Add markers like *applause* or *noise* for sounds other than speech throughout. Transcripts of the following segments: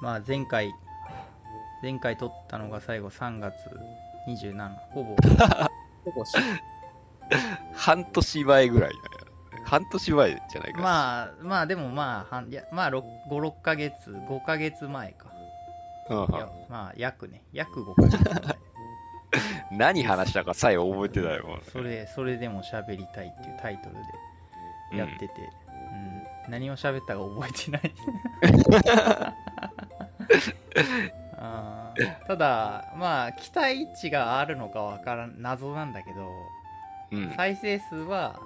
まあ前回前回撮ったのが最後3月27ほぼ。*laughs* ほぼし。半年前ぐらい。半年前じゃないか。まあまあでもまあいやまあ56ヶ月5ヶ月前か。まあ約ね。約5ヶ月前。*laughs* 何話したかさえ覚えてないもん。それそれでも喋りたいっていうタイトルでやってて、うん。何を喋ったか覚えてない *laughs* あーただまあ期待値があるのかわからん謎なんだけど、うん。再生数は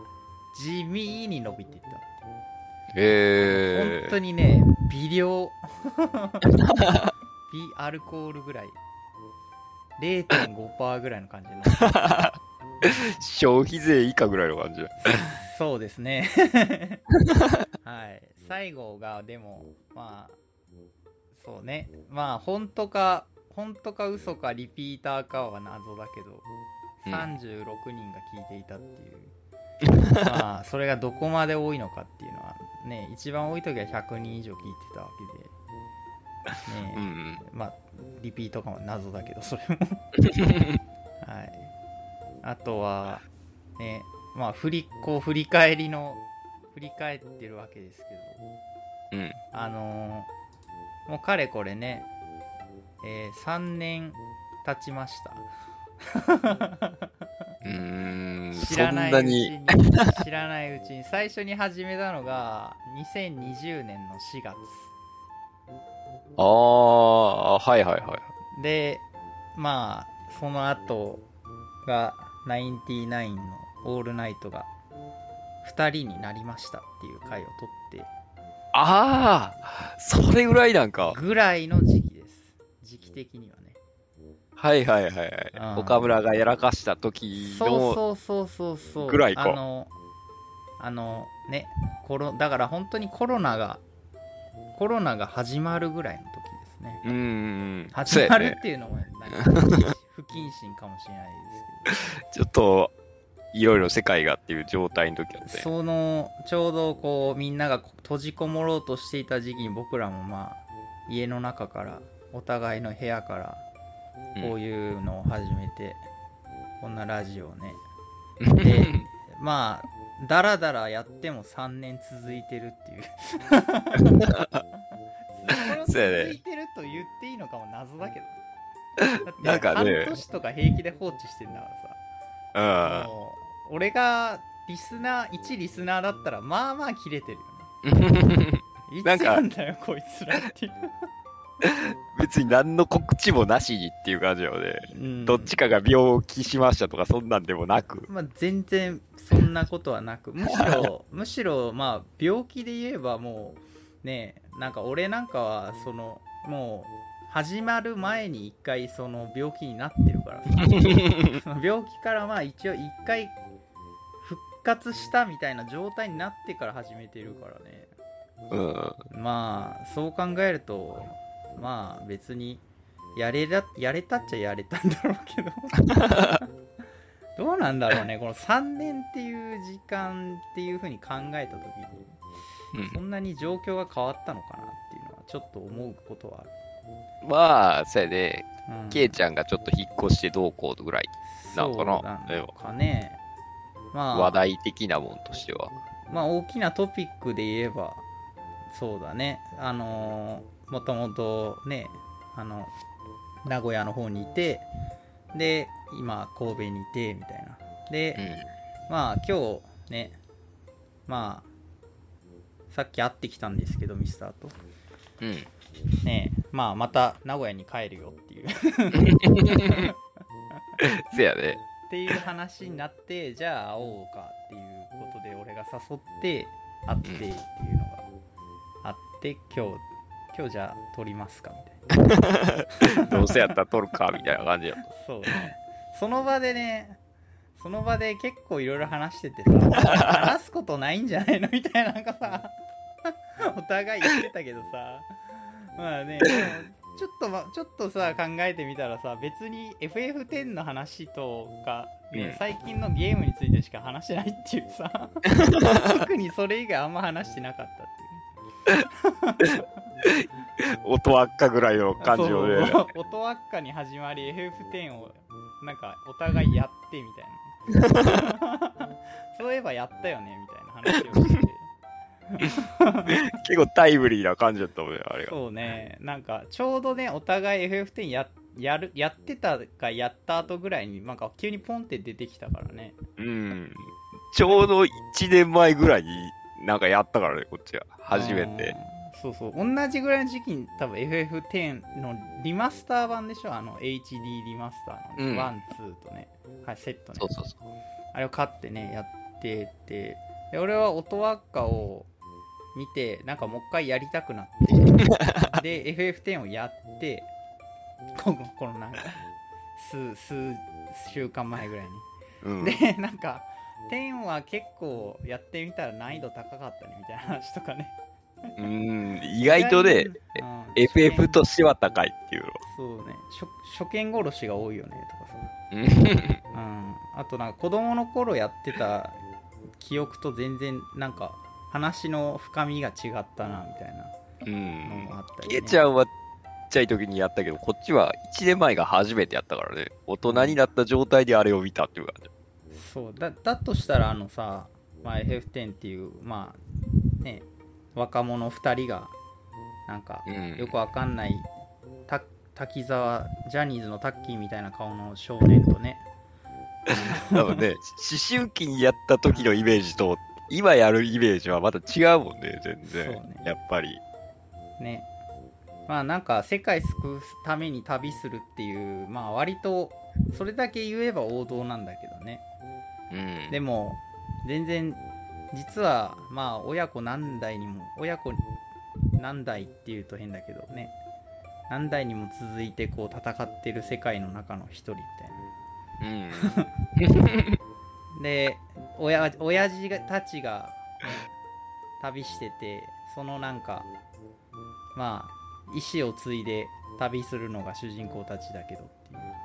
地味に伸びていったえー。本当にね微量 *laughs* 微アルコールぐらい0.5%ぐらいの感じ消費税以下ぐらいの感じだ。そうですね。*laughs* はい。最後が、でも、まあ、そうね。まあ、本当か、本当か嘘かリピーターかは謎だけど、うん36人が聞いていたっていう。まあ、それがどこまで多いのかっていうのは、ね、一番多い時は100人以上聞いてたわけで、ねうんうん。まあ、リピートかも謎だけど、それも。*laughs* はい。あとは、ね、まあ、振り、こう、振り返りの、振り返ってるわけですけど、うん。あのーもうかれこれね、えー3年経ちました。*laughs* うーん。知らないうち。に、*laughs* 知らないうちに、最初に始めたのが、2020年の4月。ああ、はいはいはい。で、まあ、その後が、ナインティナインのオールナイトが、2人になりましたっていう回を撮って、ああ、それぐらいなんか。ぐらいの時期です。時期的にはね。はいはいはいはいうん。岡村がやらかした時そうの、そうそうそうそう。ぐらいかあの、あのね、コロ、だから本当にコロナが、コロナが始まるぐらいの時ですね。うーん。始。まるっていうのもなんか不謹慎かもしれないですけど。*laughs* ちょっと、いろいろ世界がっていう状態の時だって。そのちょうどこうみんなが閉じこもろうとしていた時期に僕らもまあ家の中からお互いの部屋からこういうのを始めて、こんなラジオをね。*laughs* でまあだらだらやっても3年続いてるっていう。*laughs* 続いてると言っていいのかも謎だけど。だってなんかね半年とか平気で放置してんだからさ。うん。もう俺がリスナー1リスナーだったらまあまあ切れてるよね。*laughs* いつなんだよこいつらっていう、*laughs* 別に何の告知もなしにっていう感じなので、うん。どっちかが病気しましたとかそんなんでもなく。まあ、全然そんなことはなく。むしろ *laughs* むしろまあ病気で言えばもうねなんか俺なんかはそのもう始まる前に一回その病気になってるからさ。病気からまあ一応一回復活したみたいな状態になってから始めてるからね。うん。まあそう考えるとまあ別にやれらやれたっちゃやれたんだろうけど。*laughs* どうなんだろうね。この3年っていう時間っていう風に考えた時にうん。そんなに状況が変わったのかなっていうのはちょっと思うことはある、まあ、そうやね。うん、ケイちゃんがちょっと引っ越してどうこうぐらい、なそうのかな。なんのかねまあ話題的なもんとしては。まあ大きなトピックで言えばそうだねあのーもともとねあの名古屋の方にいてで今神戸にいてみたいなで、うん。まあ今日ねまあさっき会ってきたんですけどミスターとうん。ねまあまた名古屋に帰るよっていう *laughs* せやね。っていう話になってじゃあ会おうかっていうことで俺が誘って会ってっていうのがあって今日今日じゃあ撮りますかみたいな。どうせやったら撮るか、みたいな感じやった。そうね。その場でねその場で結構いろいろ話しててさ話すことないんじゃないのみたいななんかさお互い言ってたけどさ。まあねちょっと、ま、ちょっとさ考えてみたらさ別に FF10 の話とか、ねうん。最近のゲームについてしか話してないっていうさ。*laughs* 特にそれ以外あんま話してなかったっていう。ね *laughs* 音輪っかぐらいの感じのね。音輪っかに始まり FF10 をなんかお互いやってみたいな。*laughs* そういえばやったよねみたいな話をして *laughs* 結構タイムリーな感じだったもんね、あれが。そうねなんかちょうどねお互い FF10 ややるやってたかやった後ぐらいになんか急にポンって出てきたからねうん。ちょうど1年前ぐらいになんかやったからね、こっちは。初めて。うんそうそう同じぐらいの時期に多分 FF10 のリマスター版でしょ？あの HD リマスターのうん1、2とね、はい、セットねそうそうそう。あれを買ってねやっててで俺は音輪っかを見てなんかもう一回やりたくなって *laughs* で FF10 をやってこのこのなんか数数週間前ぐらいに。うん。でなんか10は結構やってみたら難易度高かったねみたいな話とかね。うん、意外とね、うん FF としては高いっていうの。そうね。初初見殺しが多いよねとかさ。うん。うん、あとなんか子供の頃やってた記憶と全然なんか話の深みが違ったなみたいなうんのがあったり、ケね、イちゃんはちっちゃい時にやったけど、こっちは1年前が初めてやったからね。大人になった状態であれを見たっていう感じ。そうだだとしたらあのさ、まあ、FF10 っていうまあね若者2人がなんかうん。よくわかんないた滝沢ジャニーズのタッキーみたいな顔の少年とね *laughs* 多分ね、思春期にやった時のイメージと、今やるイメージはまた違うもんね、全然。そうねやっぱり。ねまあなんか世界救うために旅するっていうまあ割とそれだけ言えば王道なんだけどねうん。でも全然実はまあ親子何代にも親子何代っていうと変だけどね何代にも続いてこう戦ってる世界の中の一人みたいなうん。*laughs* *laughs* で親親父がたちが、ね、旅しててそのなんかまあ意思を継いで旅するのが主人公たちだけどっ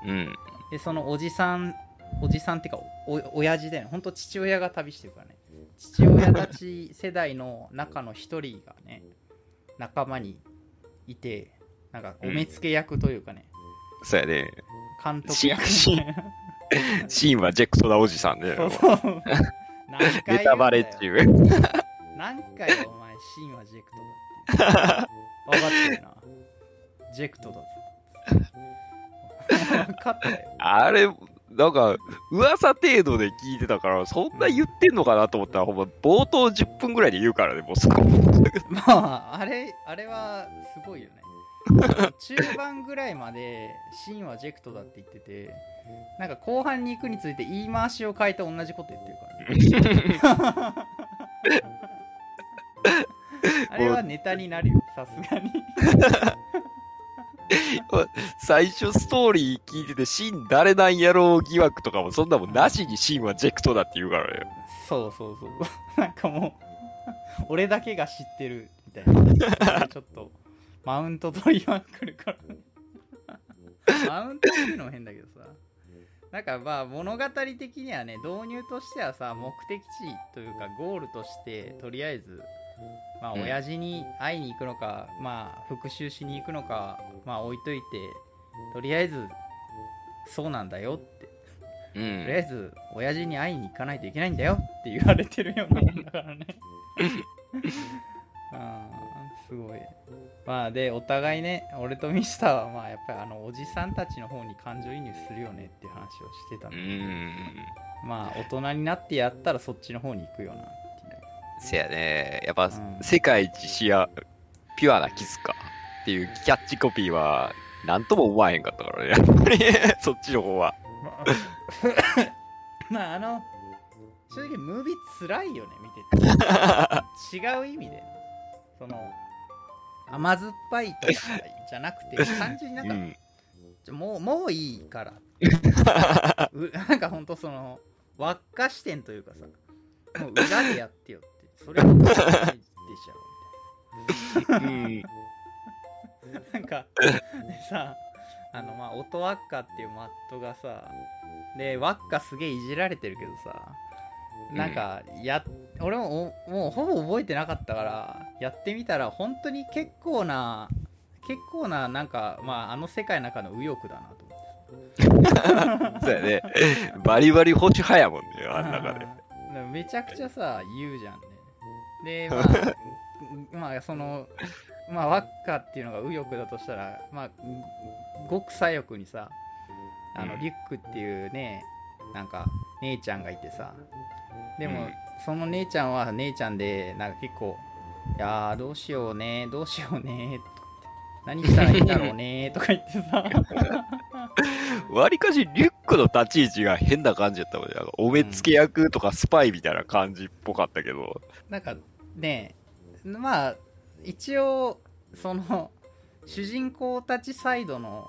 ていう。うん。でそのおじさんおじさんっていうかお親父だよね。ほんと父親が旅してるからね。父親たち世代の中の一人がね仲間にいてなんかお目付け役というかね、そうやね。監督。役し *laughs* *laughs* シーンはジェクトなおじさんね。そうネタバレっていう。何回お前シーンはジェクトだって分かってるなジェクトだぞ分かったよ *laughs* あれ、なんか、噂程度で聞いてたから、そんな言ってんのかなと思ったら、ほんま、冒頭10分ぐらいで言うからね、もうそこ。まああれあれはすごいよね中盤ぐらいまでシーンはジェクトだって言っててなんか後半に行くについて言い回しを変えて同じこと言ってるからね。*laughs* あれはネタになるよさすがに。最初ストーリー聞いてて、シン誰なんやろう疑惑とかも、そんなもんなしにシンはジェクトだって言うからね。そうそうそう。なんかもう俺だけが知ってるみたいな。ちょっとマウント取りまくるから。マウントっていうのも変だけどさ。なんかまあ物語的にはね導入としてはさ目的地というかゴールとしてとりあえずまあうん。親父に会いに行くのか、まあ復讐しに行くのかまあ置いといてとりあえずそうなんだよって。うとりあん。えず親父に会いに行かないといけないんだよって言われてるようなもんだからね *laughs* すごいまあでお互いね俺とミスターはまあやっぱりあのおじさんたちの方に感情移入するよねっていう話をしてたんうで、ん。まあ大人になってやったらそっちの方に行くよなっていうせやね。やっぱ、うん世界一視野、ピュアなキスかっていうキャッチコピーは、なんとも思わへんかったからね。やっぱり、そっちの方は。*laughs* まああの正直ムービーつらいよね見てて *laughs* 違う意味でその甘酸っぱいとかじゃなくて *laughs* 単純になんか、うん。もうもういいから *laughs* うなんかほんとその輪っか視点というかさもう裏でやってよってそれはでしょうん。みたいななんかでさあのまあ音輪っかっていうマットがさで輪っかすげえいじられてるけどさなんかや、俺もおもうほぼ覚えてなかったからやってみたら本当に結構な結構ななんか、まあ、あの世界の中の右翼だなと思って。*laughs* そうやね。バリバリ保守派やもんね、あん中で。うんめちゃくちゃさ言うじゃんね。で *laughs* まあまあそのまあワッカっていうのが右翼だとしたらまあごく左翼にさあのうん。リュックっていうねなんか姉ちゃんがいてさでも、うんその姉ちゃんは姉ちゃんでなんか結構「いやーどうしようねどうしようね」何したらいいんだろうね *laughs* とか言ってさわりかしリュックの立ち位置が変な感じやったもんね。お目付け役とかスパイみたいな感じっぽかったけど。なんかねまあ一応その主人公たちサイドの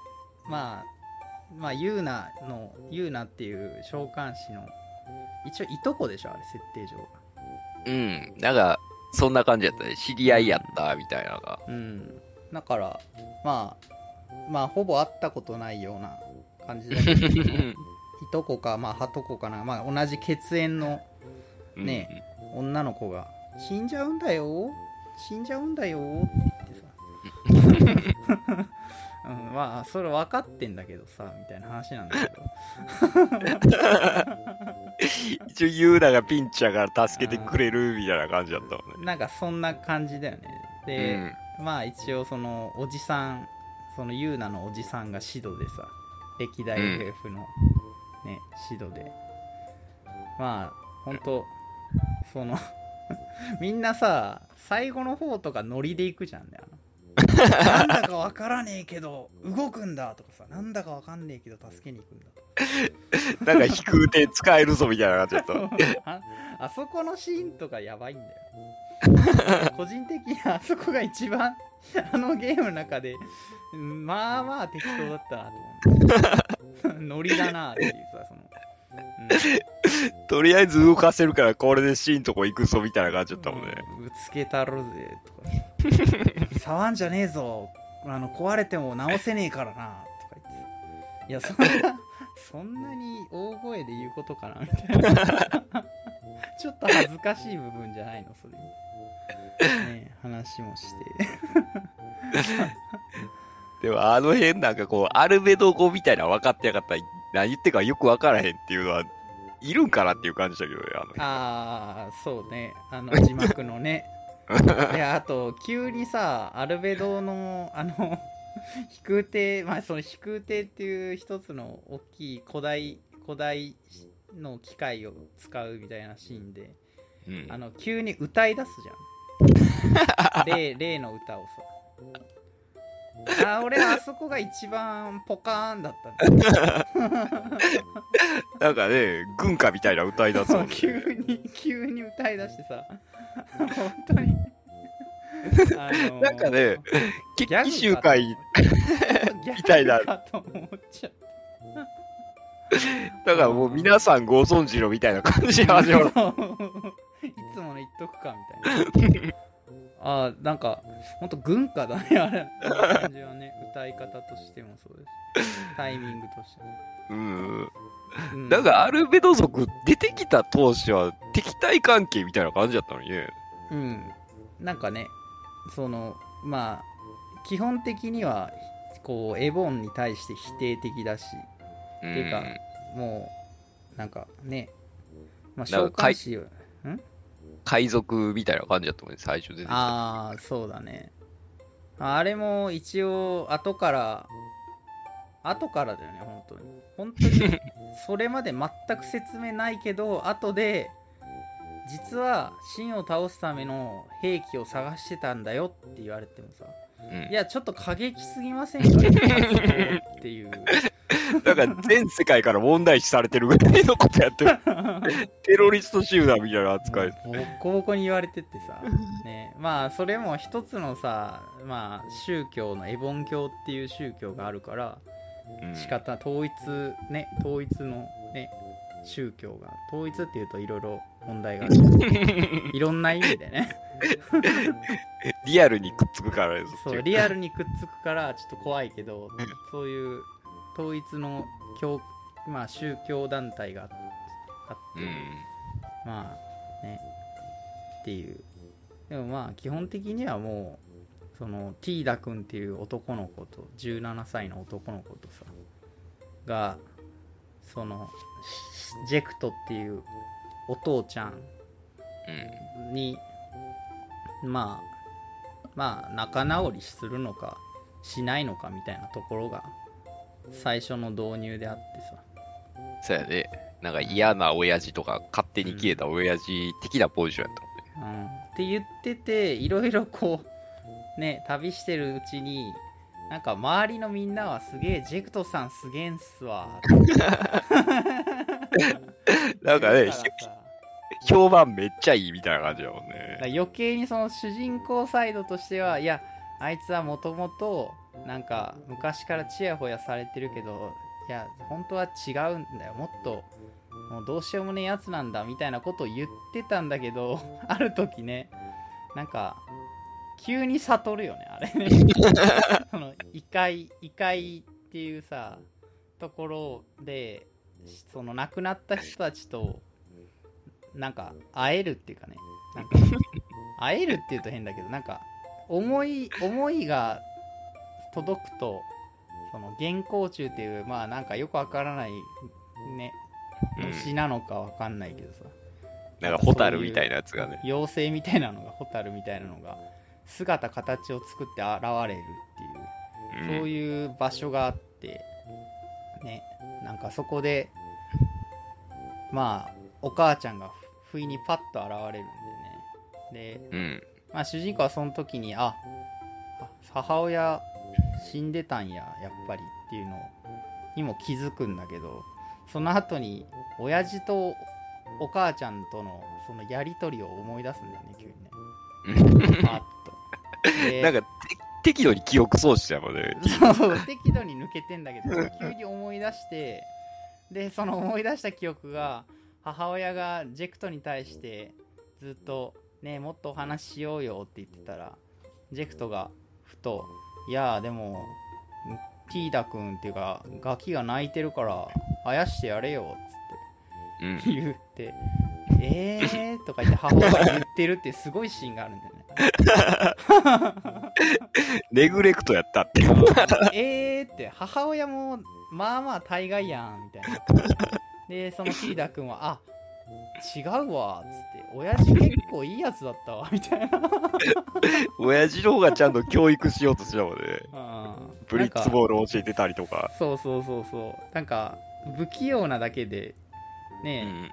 まあまあユーナのユーナっていう召喚師の一応いとこでしょあれ設定上がうん。なんか、そんな感じやったね。知り合いやったみたいなのが。うんだからまあまあほぼ会ったことないような感じだけどいとこかまあはとこかなまあ同じ血縁のね女の子が「死んじゃうんだよ死んじゃうんだよ」って言ってさ、*laughs* うん、まあそれ分かってんだけどさみたいな話なんだけど。*laughs* 一応ユーナがピンチやから助けてくれるみたいな感じだったもんね。なんかそんな感じだよね。で、まあ一応そのおじさんそのユーナのおじさんがシドでさ歴代 FF のね、シドで。まあ本当その *laughs* みんなさ最後の方とかノリで行くじゃんねあのなんだかわからねえけど動くんだとかさなんだかわかんねえけど助けに行くんだとかうん。なんか飛空艇使えるぞみたいな感じだった。*laughs* ああそこのシーンとかやばいんだよ *laughs* 個人的にはあそこが一番あのゲームの中でうんまあまあ適当だったなと思う *laughs* ノリだなっていうさその、*laughs* とりあえず動かせるからこれでシーンとこ行くぞみたいな感じだったもんね。うん。ぶつけたるぜとか。触んじゃねえぞ。あの壊れても直せねえからなとか言って。さいやそんな *laughs* そんなに大声で言うことかなみたいな。ちょっと恥ずかしい部分じゃないのそれね話もして。*laughs* でもあの辺なんかこう、アルベド語みたいなの分かってやがったら何言ってるかよく分からへんっていうのは、いるんかなっていう感じだけどね、あ。ああそうね。あの字幕のね。*laughs* いやあと急にさアルベドのあの飛空艇まあその飛空艇っていう一つの大きい古代古代の機械を使うみたいなシーンでうん。あの急に歌い出すじゃん。*laughs* 例例の歌をさあ俺はあそこが一番ポカーンだったんだよなんかね、軍歌みたいな歌い出すもんね。急に急に歌い出してさ。本当に。あのーなんかね、決起集会、ギみたいなと思っちゃっだからもう皆さんご存知のみたいな感じで始まる。いつもの言っとくかみたいなあーなんかほんと軍歌だねあれ。感じはね歌い方としてもそうです。しタイミングとしても、うん。うん。だからアルベド族出てきた当初は敵対関係みたいな感じだったのにね。うん。なんかねそのまあ基本的にはこうエボンに対して否定的だし。うん。ていうかもうなんかねまあ召なんかかい喚師を海賊みたいな感じだったもんね、最初出てきた。ああそうだね。あれも一応後から後からだよね本当に。本当にそれまで全く説明ないけど *laughs* 後で実は秦を倒すための兵器を探してたんだよって言われてもさうん。いやちょっと過激すぎませんか？*laughs* っていう *laughs* だから全世界から問題視されてるぐらいのことやってる。*laughs* テロリスト集団みたいな扱い。ボッコボコに言われてってさ、*laughs* ね、まあそれも一つのさ、まあ、宗教のエボン教っていう宗教があるからうん仕方統一ね統一のね宗教が統一っていうといろいろ問題があるいろんな意味でねリアルにくっつくからです。そうリアルにくっつくからちょっと怖いけどそういう統一の教、まあ、宗教団体があってうん。まあねっていうでもまあ基本的にはもうそのティーダ君っていう男の子と17歳の男の子とさがそのジェクトっていうお父ちゃんうん。にまあまあ仲直りするのかしないのかみたいなところが最初の導入であってさそうやね。なんか嫌な親父とか、勝手に消えた親父的なポジションやったもんね。うん、って言ってていろいろこうね旅してるうちになんか周りのみんなはすげえジェクトさんすげえんすわ *laughs* なんかね、評判めっちゃいいみたいな感じだもんだね余計にその主人公サイドとしてはいやあいつはもともとなんか昔からチヤホヤされてるけどいや本当は違うんだよ。もっともうどうしようもねえやつなんだみたいなことを言ってたんだけど *laughs* ある時ねなんか急に悟るよねあれ。ね *laughs* その異界異界っていうさところでその亡くなった人たちとなんか会えるっていうかね。なんか *laughs* 会えるっていうと変だけどなんか思い思いが届くとその原稿中っていうまあなんかよくわからないねうん虫なのかわかんないけどさ、なんかホタルみたいなやつがね。妖精みたいなのがホタルみたいなのが姿形を作って現れるっていうそうういう場所があって、ね、なんかそこで、まあ、お母ちゃんが不意にパッと現れるんでね。で。まあ、主人公はその時に、あ、あ母親死んでたんや、やっぱりっていうのにも気づくんだけど、その後に、親父とお母ちゃんとのそのやりとりを思い出すんだよね、急にね。*laughs* パッと。でなんか、て適度に記憶喪失やもんね。*laughs* そう適度に抜けてんだけど急に思い出してでその思い出した記憶が母親がジェクトに対してずっと「ねえもっとお話ししようよ」って言ってたらジェクトがふと「いやでもティーダ君っていうかガキが泣いてるからあやしてやれよ」っつうんっ。て言って「えー」とか言って母親が言ってるってすごいシーンがあるんだよね。ネグレクトやったって。えーって母親もまあまあ大概やんみたいなでそのティーダ君はあ違うわっつって親父結構いいやつだったわみたいな *laughs* 親父の方がちゃんと教育しようとしたもんね。うんブリッツボール教えてたりとか。そうそうそうそうなんか不器用なだけでうねん。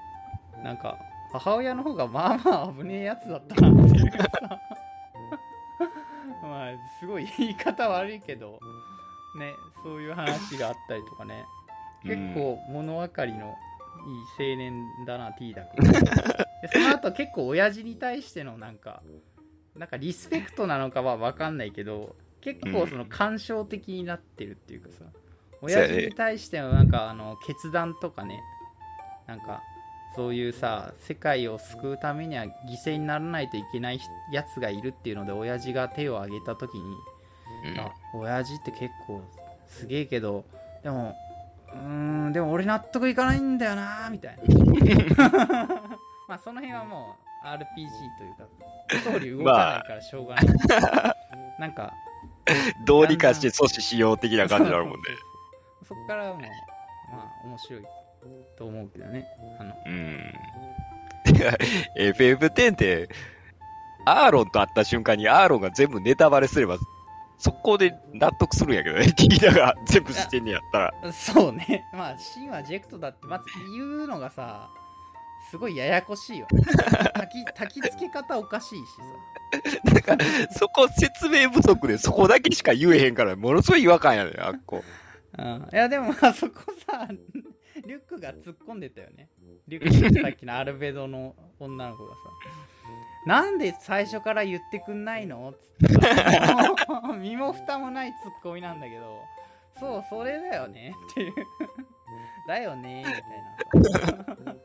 え、なんか母親の方がまあまあ危ねえやつだったなっていうかさ *laughs* まあすごい言い方悪いけどねそういう話があったりとかね結構物分かりのいい青年だな、ティーダ君。でその後結構親父に対してのなんか、なんかリスペクトなのかは分かんないけど、結構その感傷的になってるっていうかさ、親父に対してのなんかあの決断とかね、なんかそういうさ、世界を救うためには犠牲にならないといけないやつがいるっていうので、親父が手を挙げた時に、うんあ親父って結構すげえけどでもうーんでも俺納得いかないんだよなみたいな。*laughs* まあその辺はもう RPG というかストーリー動かないからしょうがない、なんかどうにかして阻止しよう的な感じになるもんね。*laughs* そっからはもうまあ面白いと思うけどね。あの。うん。*laughs* FF10 って、アーロンと会った瞬間にアーロンが全部ネタバレすれば、速攻で納得するんやけどね。*laughs* ティーダが全部してんねやったら。そうねまあシンはジェクトだってまず言うのがさすごいややこしいよね焚き焚き付け方おかしいしさなんか、そこ説明不足でそこだけしか言えへんから、ものすごい違和感やねあっこ。うん、いやでもまあそこさリュックが突っ込んでたよねリュックさっきのアルベドの女の子がさなんで最初から言ってくんないの？つってさ身も蓋もないツッコミなんだけど。そうそれだよね。っていう。だよねみたいな。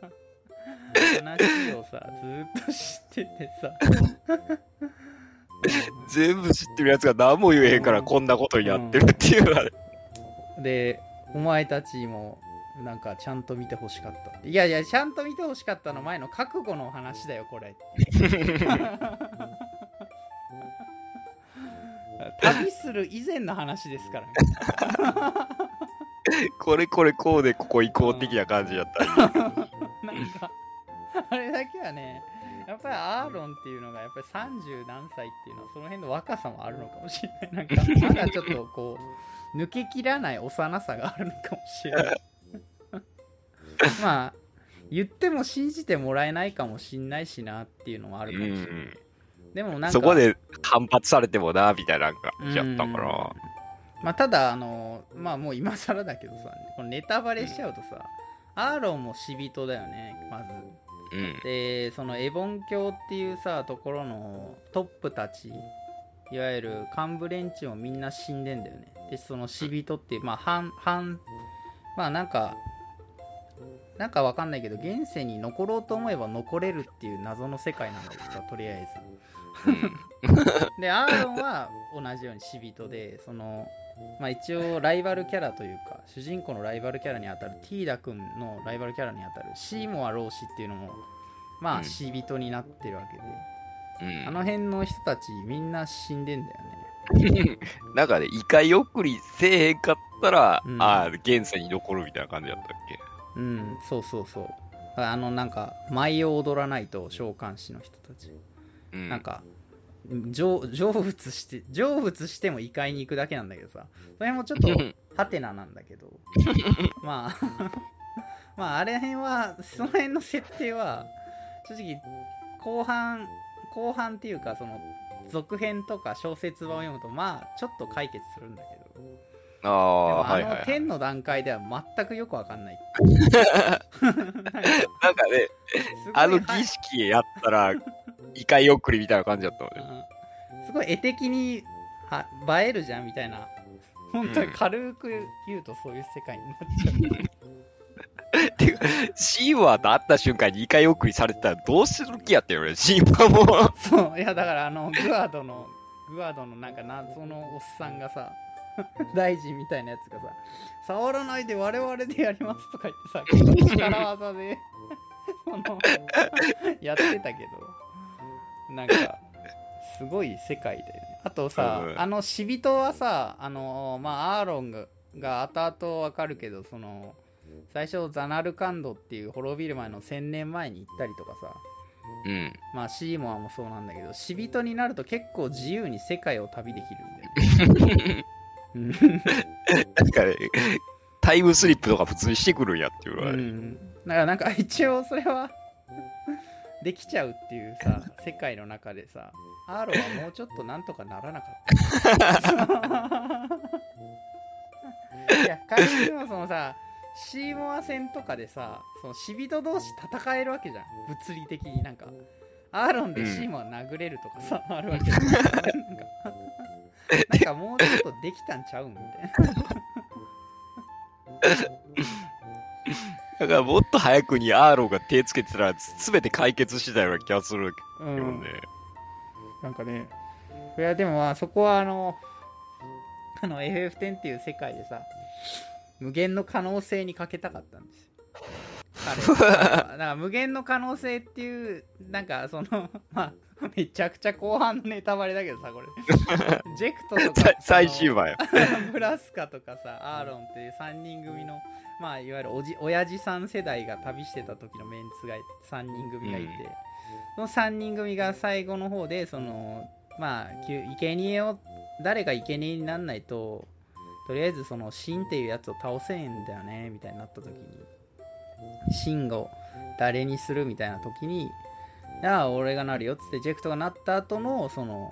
話をさずーっと知っててさ。全部知ってるやつが何も言えへんからこんなことになってるっていうのはね。でお前たちもなんかちゃんと見てほしかった。いやいやちゃんと見てほしかったの前の覚悟の話だよこれ。っ旅する以前の話ですからね。これこれこうでここ行こう的な感じやったなんかあれだけはねやっぱりアーロンっていうのがやっぱり30何歳っていうのはその辺の若さもあるのかもしれない。なんかまだちょっとこう抜けきらない幼さがあるのかもしれない *laughs* まあ言っても信じてもらえないかもしんないしなっていうのもあるかもしれない、うんでもなんかそこで反発されてもなみたいな感じやったから。まあ、ただあのまあもう今更だけどさこのネタバレしちゃうとさ、アーロンも死人だよねまず。うん。でそのエボン教っていうさところのトップたちいわゆる幹部連中もみんな死んでんだよね。でその死人っていうまあ半半まあなんかなんかわかんないけど現世に残ろうと思えば残れるっていう謎の世界なんだけどさとりあえず。でアーロンは同じように死人でそのまあ一応ライバルキャラというか主人公のライバルキャラにあたるティーダ君のライバルキャラにあたるシーモア・ローシっていうのもまうん。あ死人になってるわけで、うん。あの辺の人たちみんな死んでんだよね。*laughs* なんかね、異界送りせえへんかったら、うん。ああ、現世に残るみたいな感じだったっけ？うんそうそうそう。あのなんか舞を踊らないと召喚師の人たち、うん。なんか成成仏して成仏しても異界に行くだけなんだけどさ。それもちょっと *laughs* ハテナなんだけど。まあ *laughs* まああれ辺はその辺の設定は正直後半後半っていうかその続編とか小説版を読むとまあちょっと解決するんだけど。でああ。の天の段階では全くよくわかんない。*laughs* なんかね、あのはい儀式やったら、異界送りみたいな感じだったのね。うん。すごい絵的には映えるじゃんみたいな。本当に軽く言うとそういう世界になっちゃう、てか、シーワーと会った瞬間に異界送りされてたらどうする気やったよね、シーワーも。そう。いやだからあのグアードのグアードのなんか謎のおっさんがさ *laughs* 大臣みたいなやつがさ触らないで我々でやりますとか言ってさ力技で。*laughs* そのやってたけど。なんかすごい世界だよね。あとさ、うんあの死人はさあのまあアーロンがが後々わかるけどその最初ザナルカンドっていう滅びる前の1000年前に行ったりとかさ。うん。まあシーモアもそうなんだけど死人になると結構自由に世界を旅できるんだよね *laughs* うん。*laughs* なんかね、タイムスリップとか普通にしてくるんやっていうのは。うん。だからなんか一応それは *laughs* できちゃうっていうさ世界の中でさアーロはもうちょっとなんとかならなかった。いや仮にもそのさシーモア戦とかでさその死人同士戦えるわけじゃん。物理的になんか。アーロンでシーモア殴れるとかさ、あるわけじゃん。なんか。*laughs* なんかもうちょっとできたんちゃうん？みたいなだからもっと早くにアーロンが手つけてたら全て解決してたような気がするうけどんね。なんかね、いやでもまあそこはあの、あの FF10 っていう世界でさ、無限の可能性にかけたかったんですよ。彼 *laughs* はだから無限の可能性っていう、なんかその、*laughs* まあ、めちゃくちゃ後半のネタバレだけどさ、これ。*laughs* ジェクトとかさ、最終話や。ブラスカとかさ、アーロンっていう3人組の、まあ、いわゆるおじ親父さん世代が旅してた時のメンツが3人組がいて、うんその3人組が最後の方で、その、まあ、生贄を、誰が生贄になんないと、とりあえずその、シンっていうやつを倒せんだよね、みたいになった時に、シンを誰にするみたいな時に、じゃあ俺がなるよっつってジェクトがなった後のその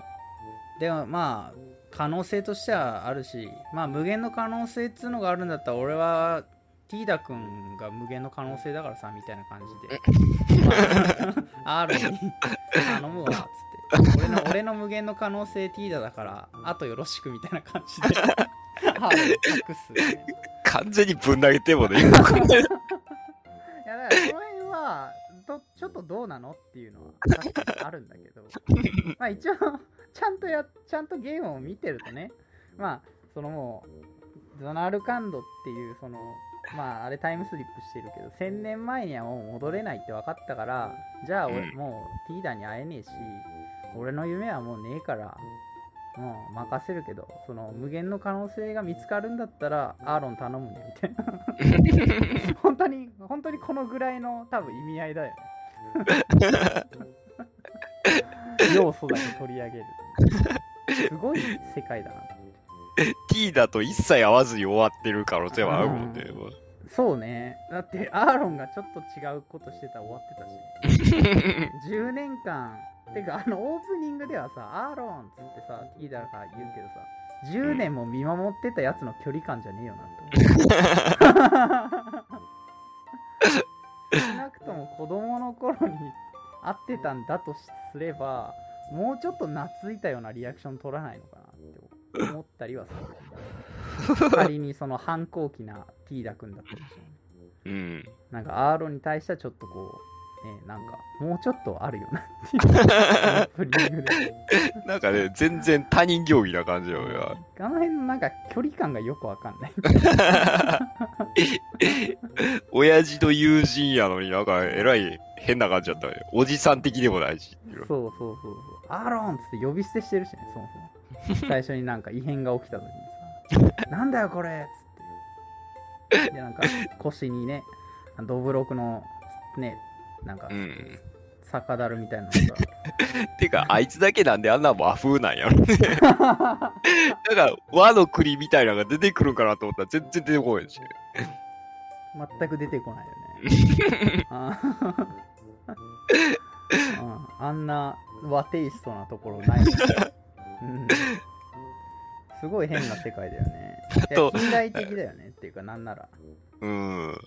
でもまあ可能性としてはあるしまあ無限の可能性っつうのがあるんだったら俺はティーダ君が無限の可能性だからさみたいな感じで、*laughs* まあ、アーロンに頼むわっつって。俺の俺の無限の可能性ティーダだからあとよろしくみたいな感じで。*laughs* アーロンに託す、ね、完全にぶん投げてもね、だからその辺はどちょっとどうなのっていうのは確かにあるんだけど。*laughs* まあ一応ちゃんとやちゃんとゲームを見てるとね。まあそのもうゾナルカンドっていうそのまああれタイムスリップしてるけど1000年前にはもう戻れないって分かったからじゃあ俺、うんもうティーダに会えねえし俺の夢はもうねえからもう任せるけどその無限の可能性が見つかるんだったらアーロン頼むねみたいな。本 *laughs* 当に本当にこのぐらいの多分意味合いだよね。要素だけ取り上げる。すごい世界だな T だと一切合わずに終わってる可能性はあるもんね。そうね。だってアーロンがちょっと違うことしてたら終わってたし。10年間。てかあのオープニングではさアーロンっつってさ T だから言うけどさ10年も見守ってたやつの距離感じゃねえよなって思う *laughs* 少なくとも子供の頃に会ってたんだとすればもうちょっと懐いたようなリアクション取らないのかなって思ったりはする仮にその反抗期な T ダ君だったりして、うん。なんかアーロンに対してはちょっとこうねなんかもうちょっとあるよなっていう *laughs* なんかね、全然他人行儀な感じよ、俺は。あの辺のなんか距離感がよくわかんない *laughs* 親父と友人やのになんかえらい変な感じだったね。おじさん的でもないし。そうそうそうそうアーロンっつって呼び捨てしてるしねそもそも *laughs* 最初になんか異変が起きた時にさなんだよこれっつってでなんか腰にねドブロクのねなんかうん。酒だるみたいなのさ *laughs* てか、あいつだけなんであんな和風なんやろね。なんか、和の国みたいなのが出てくるんかなと思ったら全然出てこないし。全く出てこないよねあ *laughs* うんあんな和テイストなところないもんね、うん、すごい変な世界だよね *laughs* 近代的だよねっていうかなんならうん。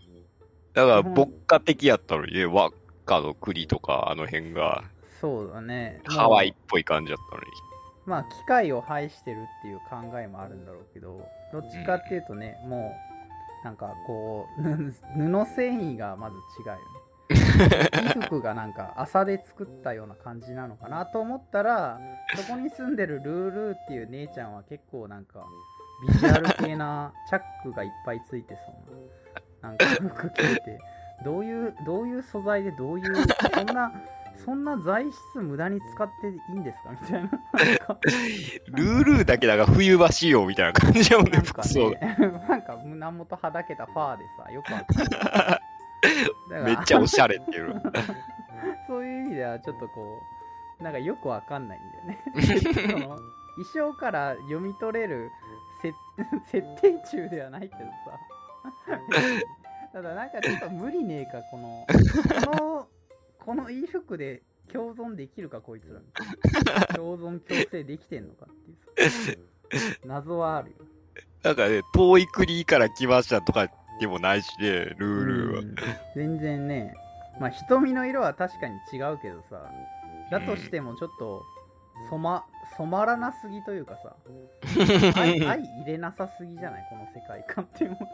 だから、牧歌的やったのにね、和歌の国とか、あの辺が、そうだねハワイっぽい感じだったのに。まあ機械を排してるっていう考えもあるんだろうけどどっちかっていうとね、もうなんかこうぬ布繊維がまず違うよね衣服がなんか麻で作ったような感じなのかなと思ったらそこに住んでるルールーっていう姉ちゃんは結構なんかビジュアル系なチャックがいっぱいついてそうななんか服着ててどういうどういう素材でどういう *laughs* そんなそんな材質無駄に使っていいんですかみたいな *laughs* ルールーだけだが冬場仕様みたいな感じやもんね、なんか。ね、*laughs* なんか胸元はだけたファーでさ、よくわかんない。めっちゃおしゃれっていうの。そういう意味ではちょっとこう、なんかよくわかんないんだよね。その衣装から読み取れる設設定中ではないけどさ。ただなんかちょっと無理ねえか、*laughs* この、この、この衣服で共存できるか、こいつらみたいな。共存共生できてんのかっていうさ。謎はあるよ。なんかね、遠い国から来ましたとかでもないしね、ルールーは。うん全然ねまあ瞳の色は確かに違うけどさだとしてもちょっと染ま染まらなすぎというかさ *laughs* 愛愛入れなさすぎじゃないこの世界観って思って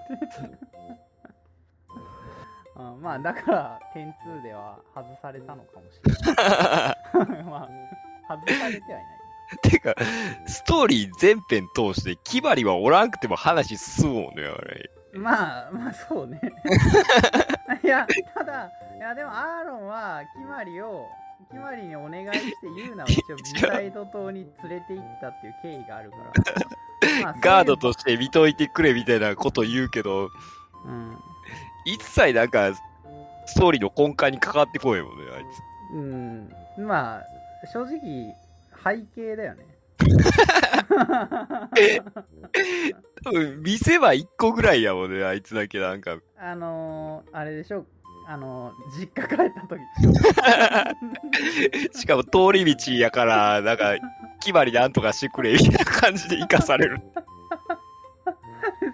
あまあだから点2では外されたのかもしれない。*laughs* まあ外されてはいない。てか、ストーリー全編通して、キバリはおらんくても話進むもんね、あれ。まあまあそうね。*laughs* いやただいやでもアーロンはキマリをキマリにお願いしてユーナを一応ビサイド島に連れて行ったっていう経緯があるから、*laughs* ガードとして見といてくれみたいなこと言うけど、うん、一切なんか、ストーリーの根幹に関わってこいもんね、あいつ。うん、まあ正直背景だよね *laughs* 多分、店は一個ぐらいやもんね、あいつだけなんか。あのー、あれでしょ？あのー、実家帰った時 *laughs* しかも通り道やから、なんか、決まりなんとかしてくれ、みたいな感じで生かされる。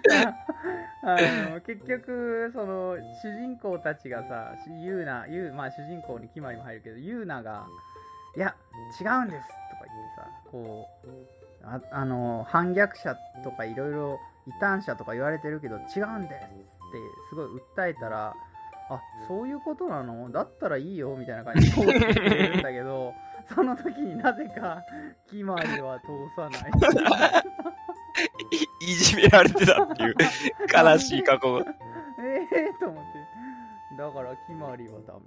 *laughs* あの結局その主人公たちがさユーナユーまあ主人公に決まりも入るけどユーナが「いや違うんです」とか言ってさこうああの反逆者とかいろいろ異端者とか言われてるけど違うんですってすごい訴えたらあそういうことなの？だったらいいよみたいな感じで通ってくれるんだけどその時になぜか決まりは通さない。い *laughs* いじめられてたっていう、*laughs* 悲しい過去が。ええと思って。だから決まりはダメ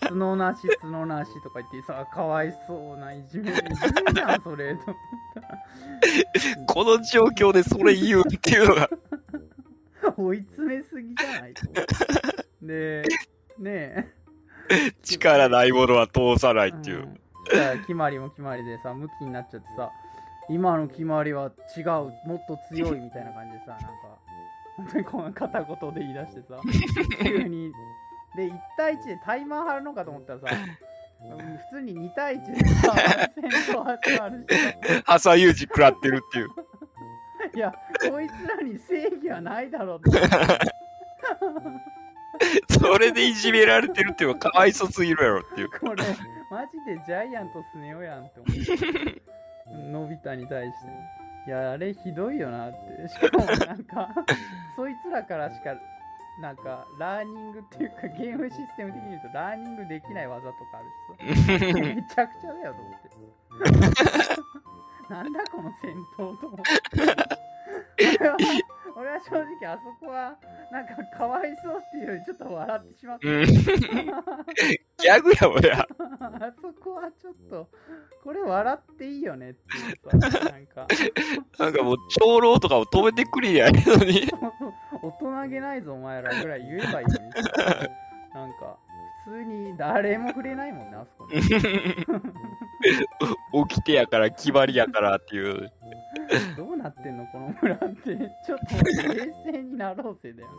だ角なし角なしとか言ってさかわいそうないじめいじめじゃんそれと思ったらこの状況でそれ言うっていうのが。追い詰めすぎじゃないとでね力ないものは通さないえ、っていう。んだから決まりも決まりでさムキになっちゃってさ今の決まりは違うもっと強いみたいな感じでさなんか本当にこの片言で言い出してさ。急に。で1対1でタイマー張るのかと思ったらさうん普通に2対1でさ戦闘始まるしさ朝有事食らってるっていう。いやこいつらに正義はないだろうって。それでいじめられてるっていうのはかわいそすぎるやろっていう。これマジでジャイアントスネ夫やんって思ってのび太に対していやあれひどいよなって。しかもなんか *laughs* そいつらからしかなんかラーニングっていうかゲームシステム的に言うとラーニングできない技とかあるしさ。めちゃくちゃだよと思って。*laughs* なんだこの戦闘と思って俺 *laughs* は俺は正直あそこはなんかかわいそうっていうよりちょっと笑ってしまったうん *laughs* ギャグやもんや。あそこはちょっと、これ笑っていいよねっていうさ、なんか、*laughs* なんかもう長老とかを止めてくれやのに。大人げないぞお前らぐらい言えばいいのにさ、なんか、普通に誰も触れないもんね、あそこに。*laughs* 起きてやから決まりやからっていう。どうなってんの、この村って。ちょっと冷静になろうぜだよね。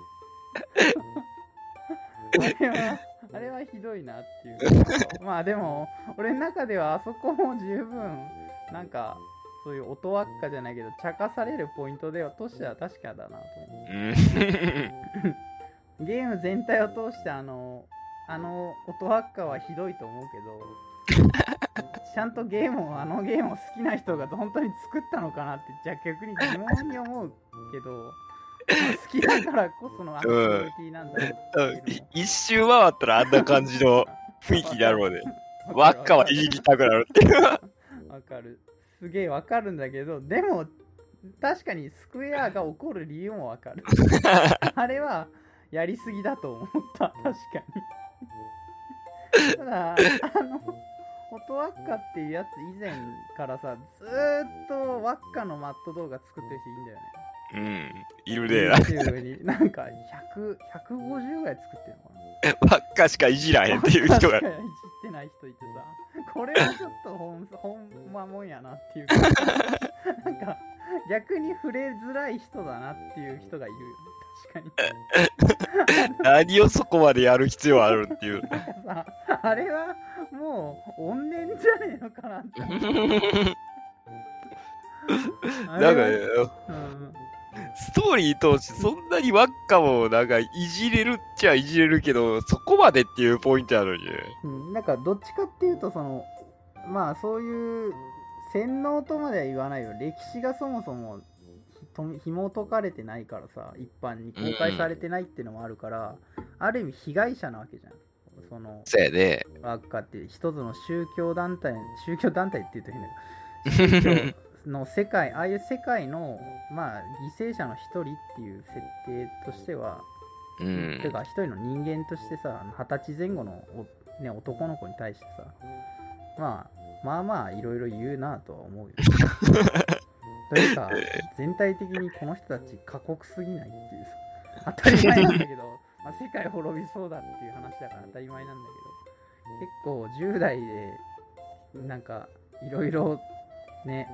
あれは、あれはひどいなっていう。まあでも、俺の中ではあそこも十分、なんか、そういう音輪っかじゃないけど、茶化されるポイントではとしては確かだなと思うんう。ゲーム全体を通して、あの、あの音輪っかはひどいと思うけど、ちゃんとゲームを、あのゲームを好きな人が本当に作ったのかなって、じゃあ逆に疑問に思うけど、好きだからこそのあのクオリティなんだろうっていうのも一周回ったらあんな感じの雰囲気になるので、*laughs* 輪っかはいじりたくなるっていう。わかる。すげえわかるんだけど、でも、確かにスクエアが怒る理由もわかる。*laughs* あれはやりすぎだと思った、確かに。ただ、あの、音輪っかっていうやつ以前からさ、ずーっと輪っかのマット動画作ってる人いいんだよね。うん、いるね。YouTube になんか100、150ぐらい作ってるのかな。輪っかしかいじらへんっていう人がいじってない人いてさこれはちょっとほんほんまもんやなっていうか *laughs* なんか逆に触れづらい人だなっていう人がいるよね確かに *laughs* 何をそこまでやる必要あるっていう。さあれはもう怨念じゃねえのかなって。あ *laughs* なんかうんストーリー通してそんなに輪っかもなんかいじれるっちゃいじれるけど、そこまでっていうポイントなのにね。うん。なんかどっちかっていうとそのまあそういう洗脳とまでは言わないよ。歴史がそもそもひと紐解かれてないからさ一般に公開されてないっていうのもあるから、ある意味被害者なわけじゃんそのそうやね。ワッカって一つの宗教団体宗教団体って言うと変だけど宗教の世界 *laughs* ああいう世界のまあ犠牲者の一人っていう設定としてはうんて。か一人の人間としてさ二十歳前後のお、ね、男の子に対してさまあまあまあいろいろ言うなとは思うよ *laughs* というか全体的にこの人たち過酷すぎないっていうさ当たり前なんだけど、まあ、世界滅びそうだっていう話だから当たり前なんだけど結構10代でなんかいろいろね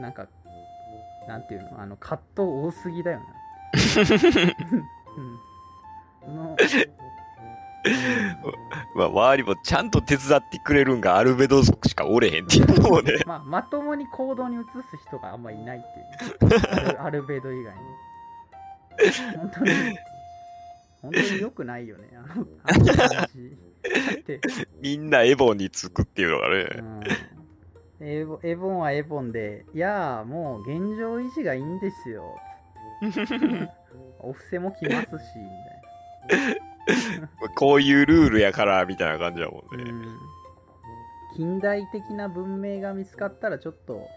なんかなんていうのあの葛藤多すぎだよな。うん。のまあ、周りもちゃん。と手伝ってくれるん。がアルベド族しかおれへん。っていうのもね。まあ、まともに行動に移す人があん。まいないっていう、アルベド以外に。本当に、本当に良くないよね、あの *laughs* あの感じ。だって、みんなエボンにつくっていうのがね。うんエボエボンはエボンで、いやー、もう現状維持がいいんですよ。*laughs* お布施も来ますし、みたいな。*laughs* こういうルールやから、みたいな感じだもんね。うん近代的な文明が見つかったらちょっと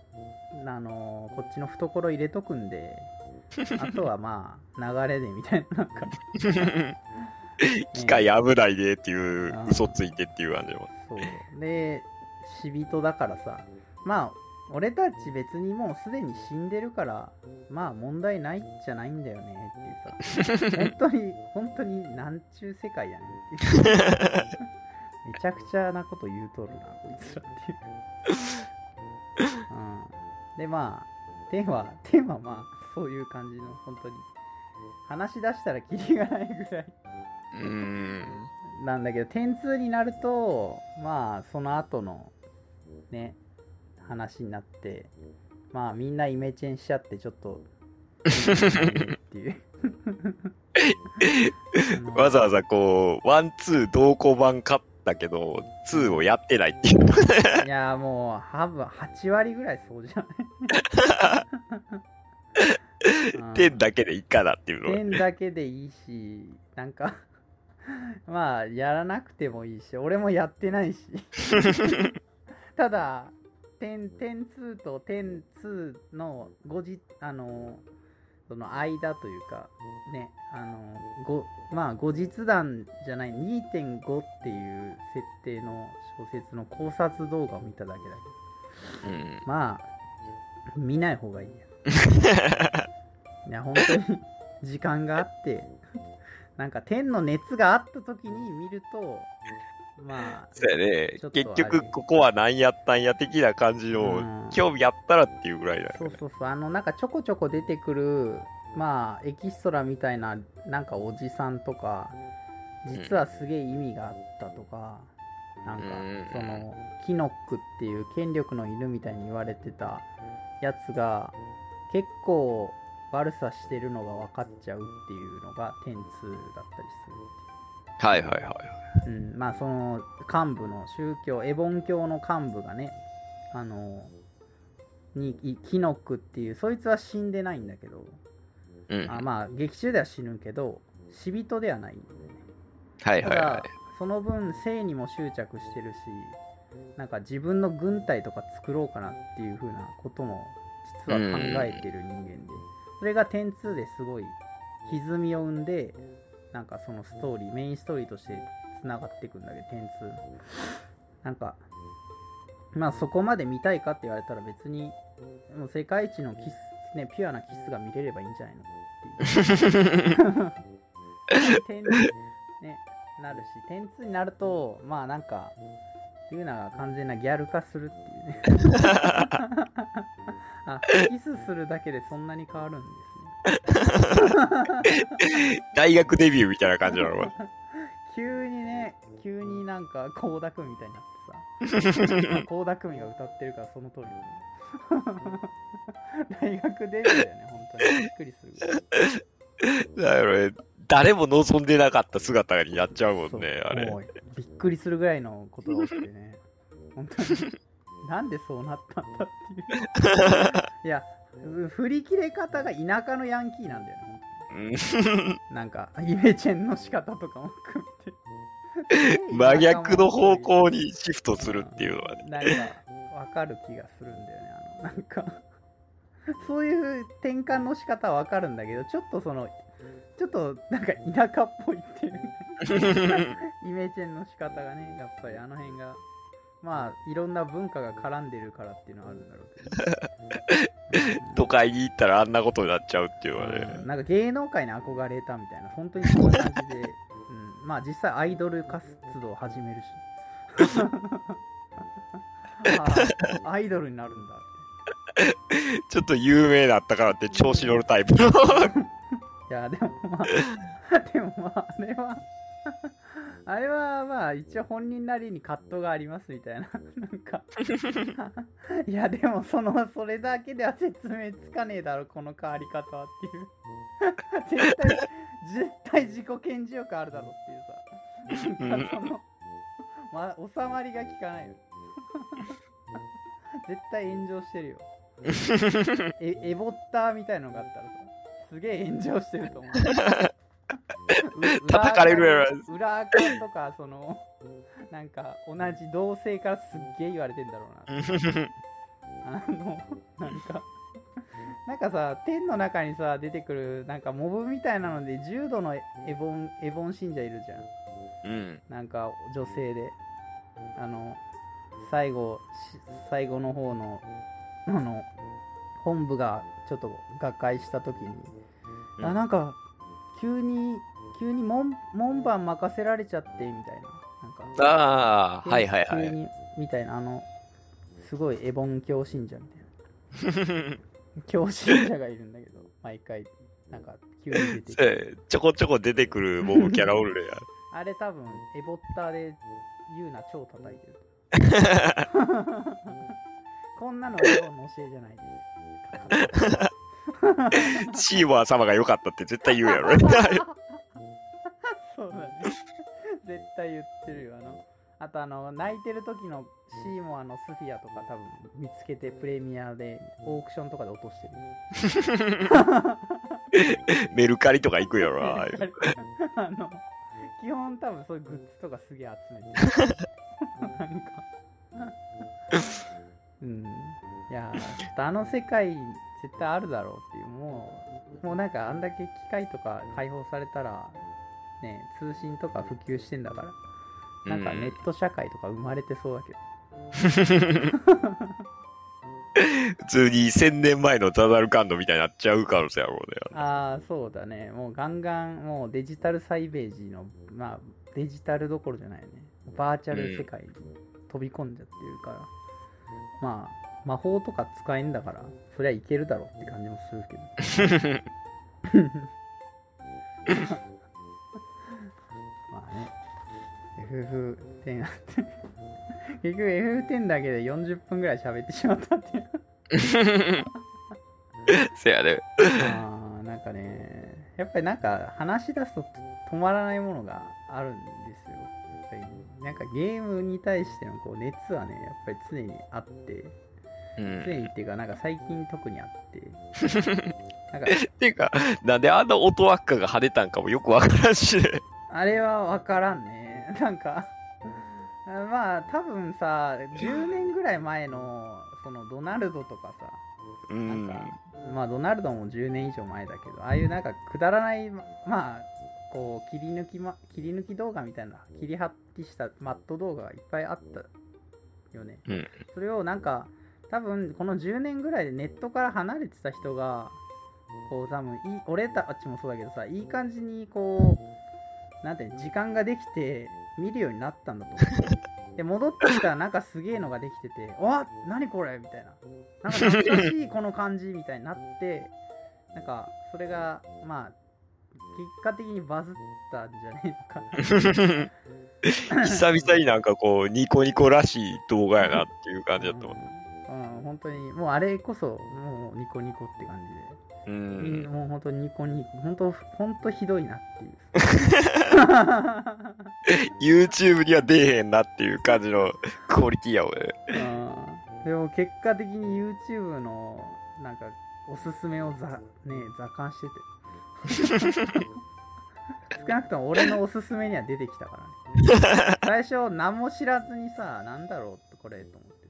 あのーこっちの懐入れとくんであとはまあ流れでみたいななんか機械危ないでっていう嘘ついてっていう感じも。そう。で、死人だからさ、まあ、俺たち別にもうすでに死んでるから、まあ問題ないじゃないんだよねっていうさ、*laughs* 本当に、本当になんちゅう世界やねんっていう。*laughs* めちゃくちゃなこと言うとるな、こいつらっていう。うん、で、まあ、テーマ、テーマはまあ、そういう感じの、本当に、話し出したらキリがないぐらい。なんだけど ten 2になるとまあその後のね話になってまあみんなイメチェンしちゃってちょっと *laughs* っていうわざわざこう、 one、two 同梱版買ったけど、two をやってないっていう。いやもう多分8割ぐらいそうじゃない？*laughs* *laughs* ten だけでいいかなっていうのは。 tenだけでいいしなんか *laughs* まあやらなくてもいいし俺もやってないし *laughs* ただ ten ten 2と ten 2の後日あのその間というかねあのごまあ後日談じゃない2.5っていう設定の小説の考察動画を見ただけだけどうん。まあ見ない方がいいよ *laughs* いや本当に時間があって *laughs* なんか天の熱があった時に見るとまあそうやね。結局、ここは何やったんや的な感じうのん、興味あったらっていうぐらいだよね。そうそうそう。あのなんかちょこちょこ出てくるまあエキストラみたいななんかおじさんとか実はすげえ意味があったとか、なんかうん。そのキノックっていう権力の犬みたいに言われてたやつが結構悪さしてるのが分かっちゃうっていうのが点2だったりするはいはいはい。うん、まあその幹部の宗教エボン教の幹部がねあのにいキノックっていうそいつは死んでないんだけど、うん。あまあ劇中では死ぬけど死人ではないんだよねたはいはいはだその分性にも執着してるしなんか自分の軍隊とか作ろうかなっていう風なことも実は考えてる人間で。それが点2ですごい歪みを生んでなんかそのストーリーメインストーリーとしてつながっていくんだけど点2なんかまあそこまで見たいかって言われたら別にもう世界一のキスねピュアなキスが見れればいいんじゃないのっていう。*laughs* 点に、ね、なるし点2になるとまあなんかユーナが完全なギャル化するっていうね *laughs* あキスするだけでそんなに変わるんですね。大学デビューみたいな感じなの？か *laughs* 急にね急になんか倖田來未みたいになってさ。*laughs* 倖田來未が歌ってるからその通りだね。大学デビューだよね本当に。びっくりするぐらい。だからね、誰も望んでなかった姿にやっちゃうもんね、あれ。びっくりするぐらいのことが起きてね。本当になんでそうなったんだっていう。*laughs* いやう振り切れ方が田舎のヤンキーなんだよね。うん。なんかイメチェンの仕方とかも含めて。*laughs* 真逆の方向にシフトするっていうのはね。なんかわかる気がするんだよね。あのなんかそういう転換の仕方はわかるんだけどちょっとそのちょっとなんか田舎っぽいっていう *laughs* イメチェンの仕方がねやっぱりあの辺がまあいろんな文化が絡んでるからっていうのはあるんだろうけど、*laughs* 都会に行ったらあんなことになっちゃうっていうのはうん。ね。なんか芸能界に憧れたみたいな本当にそんな感じで、*laughs* うん、まあ実際アイドル活動を始めるし。*laughs* あアイドルになるんだって。ちょっと有名だったからって調子乗るタイプの。いや、でもまあ、でもまあ、あれは、あれはまあ、一応本人なりに葛藤がありますみたいな、なんか、いや、でもその、それだけでは説明つかねえだろ、この変わり方はっていう。絶対、絶対自己顕示欲あるだろっていうさ、なんかその、まあ、収まりが効かないよ。絶対炎上してるよ。*laughs* えエボッターみたいのがあったらさすげえ炎上してると思うう叩かれるやろ裏垢裏垢とかそのなんか同じ同性からすっげえ言われてんだろうなあのなんかなんかさ、天の中にさ、出てくる、なんかモブみたいなので、重度のエボン、エボン信者いるじゃん。うん。なんか女性で。あの、最後、し最後の方の、あの、本部がちょっと瓦解した時に、うんあ、なんか、急に、急に門門番任せられちゃって、みたいな。なんか、ああ、はいはいはい。急に、みたいな、あの、すごいエボン教信者みたいな。*laughs* 教信者がいるんだけど、毎回、なんか、急に出てくる。ちょこちょこ出てくるモブキャラおるや。*laughs* あれ多分、エボッターで言うな超叩いてる。*laughs* こんなのはエボンの教えじゃないです。シーモア様が良かったって絶対言うやろ。*laughs* 絶対言ってるよ。あの、あとあの、泣いてる時のシーモアのスフィアとか多分見つけてプレミアでオークションとかで落としてる。*laughs* メルカリとか行くやろ。*laughs* ああいうあの、基本多分そういうグッズとかすげえ集めてる。なんか。うん。いやー、ちょっとあの世界絶対あるだろうっていう、もう、もうなんかあんだけ機械とか解放されたら、ね、通信とか普及してんだから、なんかネット社会とか生まれてそうだけど。*laughs* 普通に1000年前のザザルカンドみたいになっちゃう可能性あるもんね。ああ、そうだね。もうガンガン、もうデジタルサイベージの、まあ、デジタルどころじゃないよね。バーチャル世界に飛び込んじゃってるから、まあ、魔法とか使えんだから、そりゃいけるだろうって感じもするけど。*laughs* FF10 あって、結局 FF10 だけで40分ぐらい喋ってしまったっていう。*laughs* せやね。あーなんかね、やっぱりなんか話し出すと止まらないものがあるんですよ。やっぱりなんかゲームに対してのこう熱はね、やっぱり常にあって、うん。常にっていうかなんか最近特にあって、なんか *laughs* ていうか、なんであんな音輪っかが跳ねたんかもよくわからんしね。あれはわからんね。*laughs* なんか、あまあ多分さ、10年ぐらい前のそのドナルドとかさ、うなんん。か、まあドナルドも10年以上前だけど、ああいうなんかくだらない、ままあ、こう切り抜き、ま、切り抜き動画みたいな、切り張りしたマット動画がいっぱいあったよね。うんそれをなんか、多分この10年ぐらいでネットから離れてた人が、こう多分いい、俺たちもそうだけどさ、いい感じにこう、なんて時間ができて見るようになったんだと思う。*laughs* で、戻ってきたらなんかすげえのができてて、わ何これみたいな。なんか懐かしいこの感じみたいになって、なんかそれが、まあ、結果的にバズったんじゃねえのかな。久々になんかこう、ニコニコらしい動画やなっていう感じだったもん。うん、うん本当に、もうあれこそ、もうニコニコって感じで。ううんん。もう本当にニコニコ、本当、本当ひどいなっていう。YouTube には出えへんなっていう感じのクオリティやもんね。うんでも結果的に YouTube のなんかおすすめをざ、ね、座感してて *laughs* 少なくとも俺のおすすめには出てきたからね最初何も知らずにさなんだろうこれと思って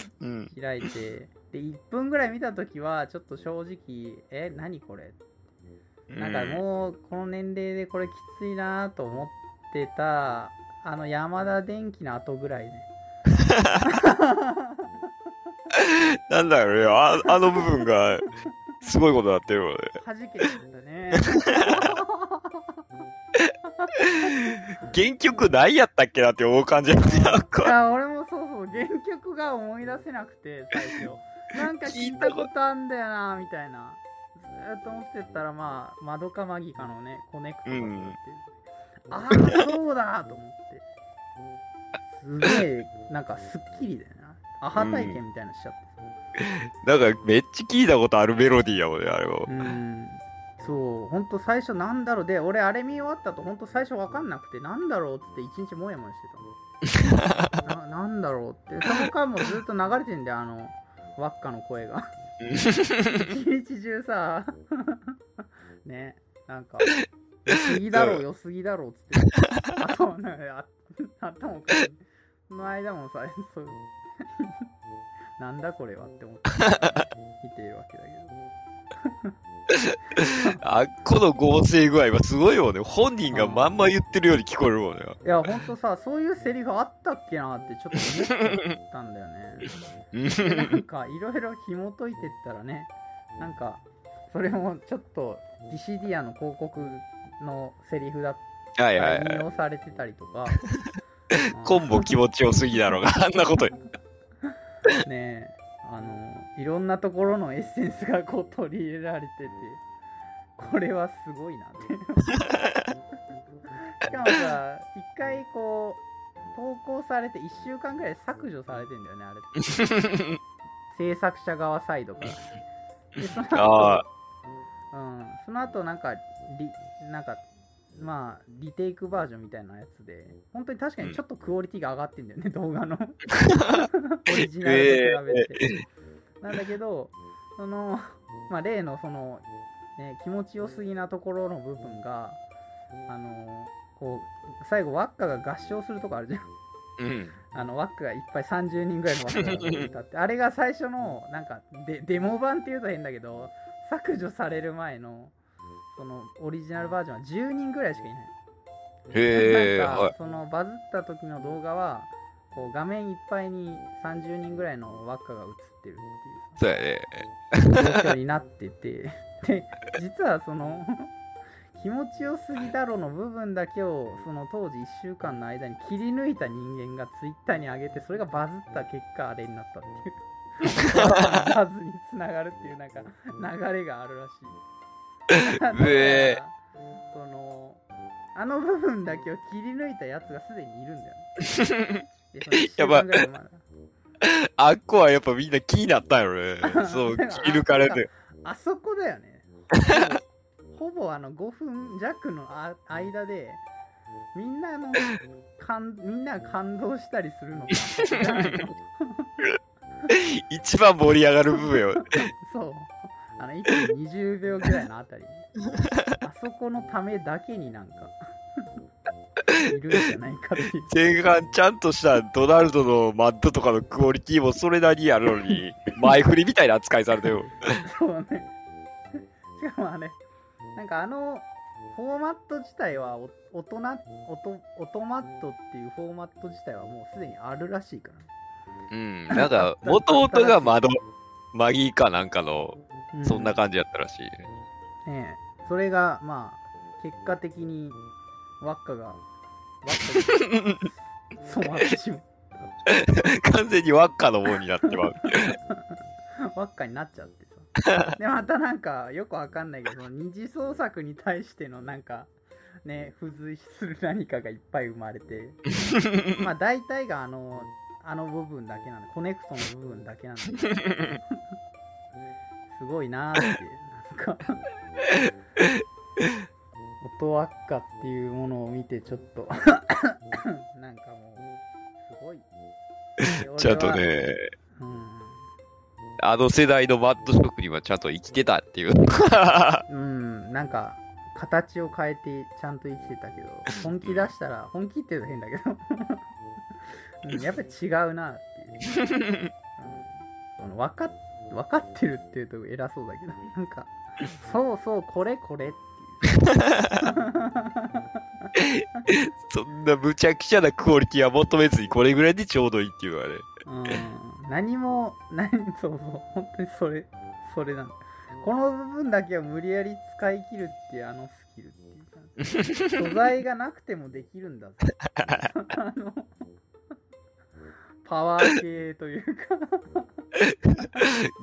さうん。開いてで1分ぐらい見た時はちょっと正直え何これ？なんかもうこの年齢でこれきついなと思ってたあの山田電機の後ぐらいね。*laughs* なんだろうね。あ、あの部分がすごいことになってるよね。弾けちゃったね。原曲何やったっけなって思う感じいか。や俺もそうそう原曲が思い出せなくて最初なんか聞いたことあんだよなみたいな。ずーっと思ってたらまあマドカマギカのねコネクトがうんって、ああそうだと思って。すげえなんかすっきりだよな。アハ体験みたいなのしちゃってなんかめっちゃ聞いたことあるメロディーやもんね、あれは。うん。そうほんと最初なんだろう。で俺あれ見終わったとほんと最初わかんなくてなんだろうっつって一日もやもやしてたの。*laughs* ななんだろうって。その間もずっと流れてんだよあの輪っかの声が。一日中さ。ねなんか良すぎだろう良すぎだろうっつって。頭のあ頭おかしい。その間もさそうなんだこれはって思って。*laughs* 見ているわけだけど。*laughs* あっこの合成具合はすごいよね。本人がまんま言ってるように聞こえるもんね。いや、ほんとさ、そういうセリフあったっけなってちょっと思ったんだよね。なんか、いろいろ紐解いてったらね、なんか、それもちょっと、ディシディアの広告のセリフだったり、引はい。用されてたりとか、*laughs* コンボ気持ちよすぎだろうが、あんなこと。*laughs* ねえあのいろんなところのエッセンスがこう取り入れられててこれはすごいなって。*laughs* しかもさ一回こう投稿されて1週間ぐらい削除されてんだよねあれって。制作者側サイドから。でそのあ後うん、その後なんかリなんかまあリテイクバージョンみたいなやつで本当に確かにちょっとクオリティが上がってんだよね、動画の。*laughs* オリジナルと比べて、なんだけどそのまあ例のその、ね、気持ちよすぎなところの部分があのこう最後ワッカが合唱するとこあるじゃん。うん。あのワックがいっぱい30人ぐらいのワックが歌って。*laughs* あれが最初のなんかデデモ版っていうと変だけど削除される前のそのオリジナルバージョンは10人ぐらいしかいない。へえ、なんか、はい。そのバズった時の動画はこう画面いっぱいに30人ぐらいのワッカが映ってるっていうそうやね。さ状況になってて。で実はその気持ちよすぎだろの部分だけをその当時1週間の間に切り抜いた人間がツイッターに上げてそれがバズった結果あれになったっていう。*laughs* バズにつながるっていうなんか流れがあるらしい。だからえそのあの部分だけを切り抜いたやつがすでにいるんだよね *laughs* やばい前あっこはやっぱみんな気になったんよね。*laughs* そう、切り抜かれて。あそこだよね。*laughs* ほぼあの5分弱のあ間で、みんなの感みんなが感動したりするのか *laughs* 一番盛り上がる部分よ。そう。あの1分20秒ぐらいのあたりに。あそこのためだけになんか、いるんじゃないかっていう。前半ちゃんとしたドナルドのマッドとかのクオリティもそれなりにあるのに、前振りみたいな扱いされてよ。そうね。しかもあれ、なんかあの、フォーマット自体はお大人オト、オトマットっていうフォーマット自体はもうすでにあるらしいから。うん。なんか、弟が窓、マギーかなんかの、うそんな感じやったらしいね。ねえそれが、まあ、結果的に、輪っかが、染まってしまう。*laughs* 完全に輪っかのもんになってまう。輪っかになっちゃってさ。で、またなんか、よくわかんないけど、二次創作に対してのなんか、ね、付随する何かがいっぱい生まれて、まあ大体があの、あの部分だけなんだ、コネクトの部分だけなんだ *laughs* すごいなーって、なんか、音輪っかっていうものを見て、ちょっと、なんかもう、すごい。で *laughs* ちゃんと。ね、うんあの世代のマッド職人はちゃんと生きてたっていう。うん、なんか、形を変えてちゃんと生きてたけど、本気出したら、本気って言うと変だけど、うん、やっぱり違うなっていう。*laughs* うん、その分かっ分かってるっていうと偉そうだけど、なんか、そうそう、これこれって。そんな無茶苦茶なクオリティは求めずにこれぐらいでちょうどいいっていうのはね。うん、何も、何、そうそう、本当にそれ、*laughs* それなんだ。この部分だけを無理やり使い切るってあのスキルっていうか、素材がなくてもできるんだぞ。*laughs* あの、パワー系というか、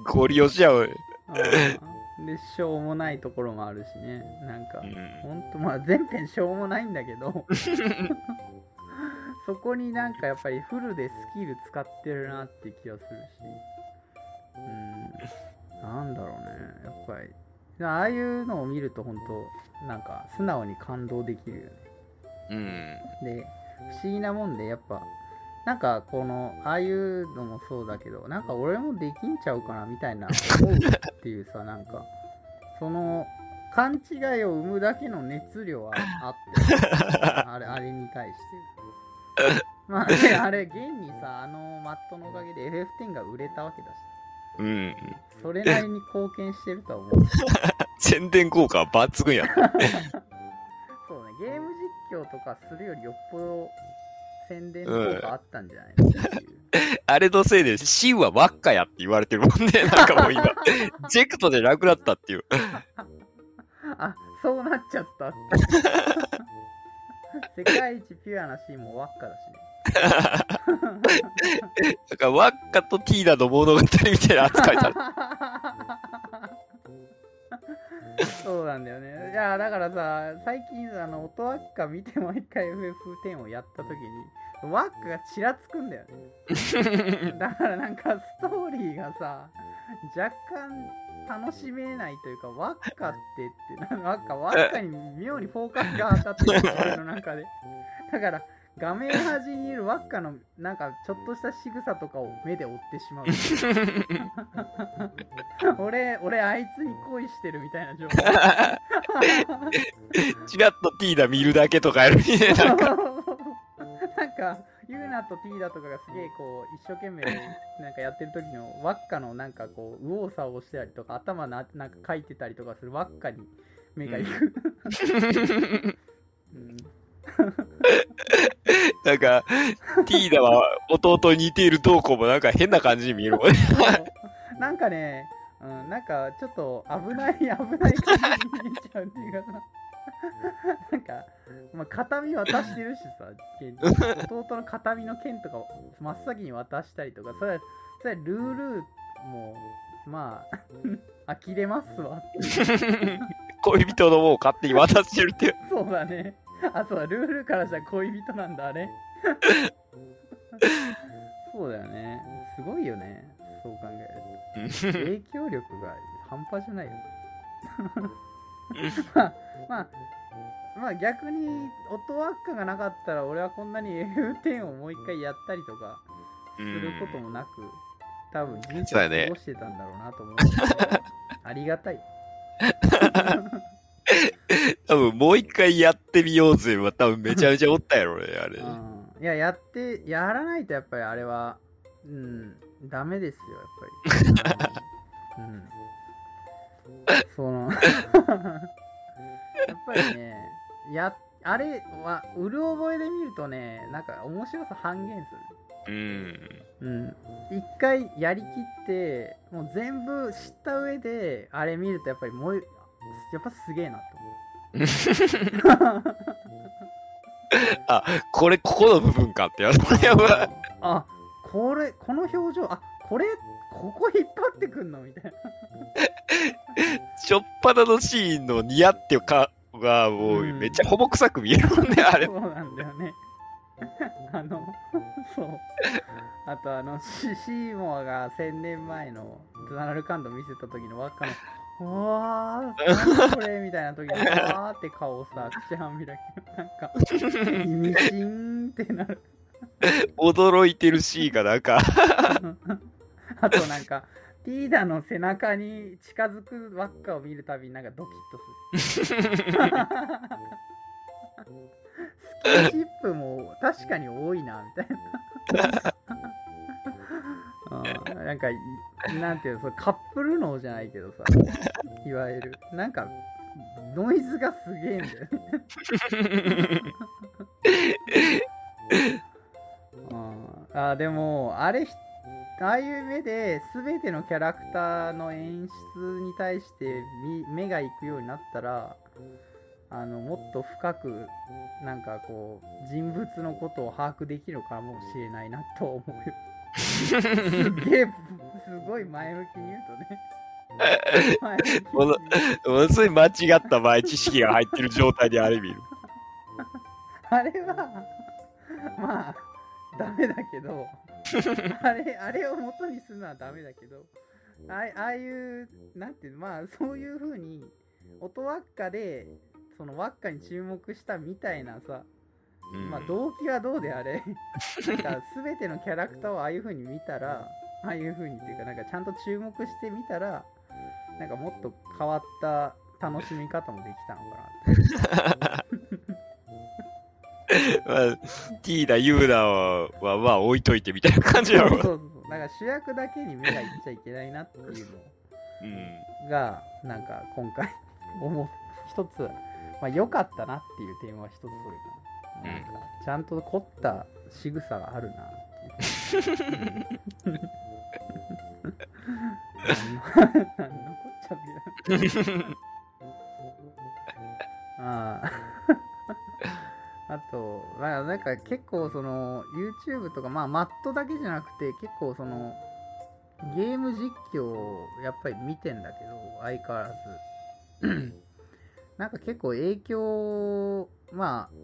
ゴリ押しやう。うんで、しょうもないところもあるしね。なんかう、んほんと、まあ全編しょうもないんだけど、*laughs* そこになんかやっぱりフルでスキル使ってるなって気がするし。うん。なんだろうね。やっぱり。ああいうのを見ると本当なんか素直に感動できるよね。うん。で、不思議なもんで、やっぱ、なんかこの、ああいうのもそうだけど、なんか俺もできんちゃうかなみたいな思うっていうさ、*laughs* なんか、その、勘違いを生むだけの熱量はあって、*laughs* あれ、あれに対して。まあね、あれ、現にさ、あのマットのおかげで FF10 が売れたわけだし、うん。それなりに貢献してるとは思う。*laughs* 宣伝効果は抜群や。そうね、ゲーム実況とかするよりよっぽど宣伝効果あったんじゃないのう。*laughs* あれのせいで、シンは輪っかやって言われてるもんね。なんかもう今、*laughs* ジェクトでなくなったっていう。あ、そうなっちゃったって。*laughs* 世界一ピュアなシーンも輪っかだしね。だから、ワッカとティーナの物語みたいな扱いされてそうなんだよね。いや、だからさ、最近、あの、音輪っか見て毎回 FF10 をやった時に、輪っかがちらつくんだよね。だからなんか、ストーリーがさ、若干楽しめないというか、輪っかってって、なんか輪っか、輪っかに妙にフォーカスが当たってる俺の中で。だから、画面端にいる輪っかのなんかちょっとした仕草とかを目で追ってしまう。*laughs* 俺、俺あいつに恋してるみたいな状態。チラッとティーナ見るだけとかやるにね。なんか、なんか、ユーナとティーダとかがすげえこう、一生懸命なんかやってる時の輪っかのなんかこう、右往左往してたりとか、頭ななんか書いてたりとかする輪っかに目がいく。うん *laughs* *laughs* なんか、ティーナは弟に似ているどうこうもなんか変な感じに見えるもんね。*laughs* なんかね、うん、なんかちょっと危ない、*laughs* 危ない感じに見えちゃうっていうかな。なんか、まあ、形見渡してるしさ、剣弟の形見の剣とかを真っ先に渡したりとか、それは、それはルールも、まあ、呆れますわ。恋人のもう勝手に渡してるっていう。そうだね。*laughs* あ、そうだ、ルールからしたら恋人なんだ、あれ。そうだよね。すごいよね。そう考えると。影響力が半端じゃないよ。*laughs* まあ、まあ、まあ逆に音輪っかがなかったら俺はこんなに *laughs* F10 をもう一回やったりとかすることもなく、多分人生を過ごしてたんだろうなと思うので、ありがたい。多分もう一回やってみようぜは多分めちゃめちゃおったやろね、あれ。うんいや、やって、やらないとやっぱりあれは、うん、ダメですよ、やっぱり。うん。その、*laughs* やっぱりね、や、あれは、うる覚えで見るとね、なんか面白さ半減すうん。る。うん。一回やりきって、もう全部知った上で、あれ見るとやっぱりもう、やっぱすげえなと思う。あ、これ、ここの部分かってやる。やばい。あこれこの表情あこれここ引っ張ってくんの？みたいなしょっぱなのシーンの似合ってかがもうめっちゃほぼ臭く見えるもんね、あれそ。うなんだよね *laughs* あのそうあとあのシシーモアが1000年前のズナルカンド見せた時の輪っかのうわー、何これみたいな時に、*laughs* わーって顔をさ、口半開き、なんか、意味深ってなる。驚いてるシーンがなんか、*laughs* あとなんか、ティーダの背中に近づく輪っかを見るたびになんかドキッとする。*laughs* スキンシップも確かに多いな、みたいな。うんなんかい、なんていうの、それカップル脳じゃないけどさ、*laughs* いわゆる。なんか、ノイズがすげえんだよね。*laughs* うんあでもあれひああいう目で全てのキャラクターの演出に対してみ目が行くようになったらあのもっと深くなんかこう人物のことを把握できるかもしれないなと思うよすげえすごい前向きに言うとね。ものものすごい間違った前知識が入ってる状態であれ見る。あれは、まあ、ダメだけど、あれ、あれを元にするのはダメだけど、ああああいう、なんていうの、まあ、そういう風に、音輪っかで、その輪っかに注目したみたいなさ、うんまあ、動機はどうであれ、*laughs* なんか、全てのキャラクターをああいう風に見たら、ああいう風にっていうか、なんか、ちゃんと注目してみたら、なんか、もっと変わった楽しみ方もできたのかなって。*laughs* まあ、ティーダ、ユーダは、はまあ置いといてみたいな感じやろ。そうそうそう。だから主役だけに目がいっちゃいけないなっていううん。のが、なんか今回、思う、一つ、まあ良かったなっていう点は一つそれかな。なんか、ちゃんと凝った仕草があるなっていう。*laughs* なんのこっちゃってな。ああ *laughs* あと、まあ、なんか結構その YouTube とか、まあ、マットだけじゃなくて結構そのゲーム実況をやっぱり見てんだけど相変わらずなんか結構影響まあ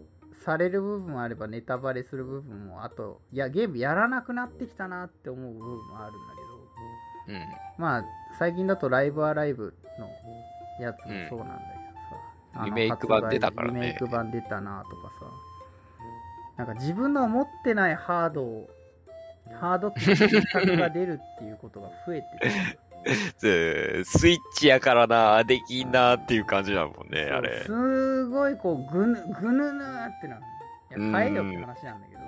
される部分もあればネタバレする部分もあといやゲームやらなくなってきたなって思う部分もあるんだけど。うん。まあ最近だとライブアライブのやつもそうなんだけどさ、あのリメイク版出たからね。リメイク版出たなとかさ。なんか自分の持ってないハードをハード機の作が出るっていうことが増えてて。で *laughs* スイッチやからな、できんなっていう感じだもんね、あれ。すごいこうぐぬぐぬぬーってなる。いや変えよって話なんだけど。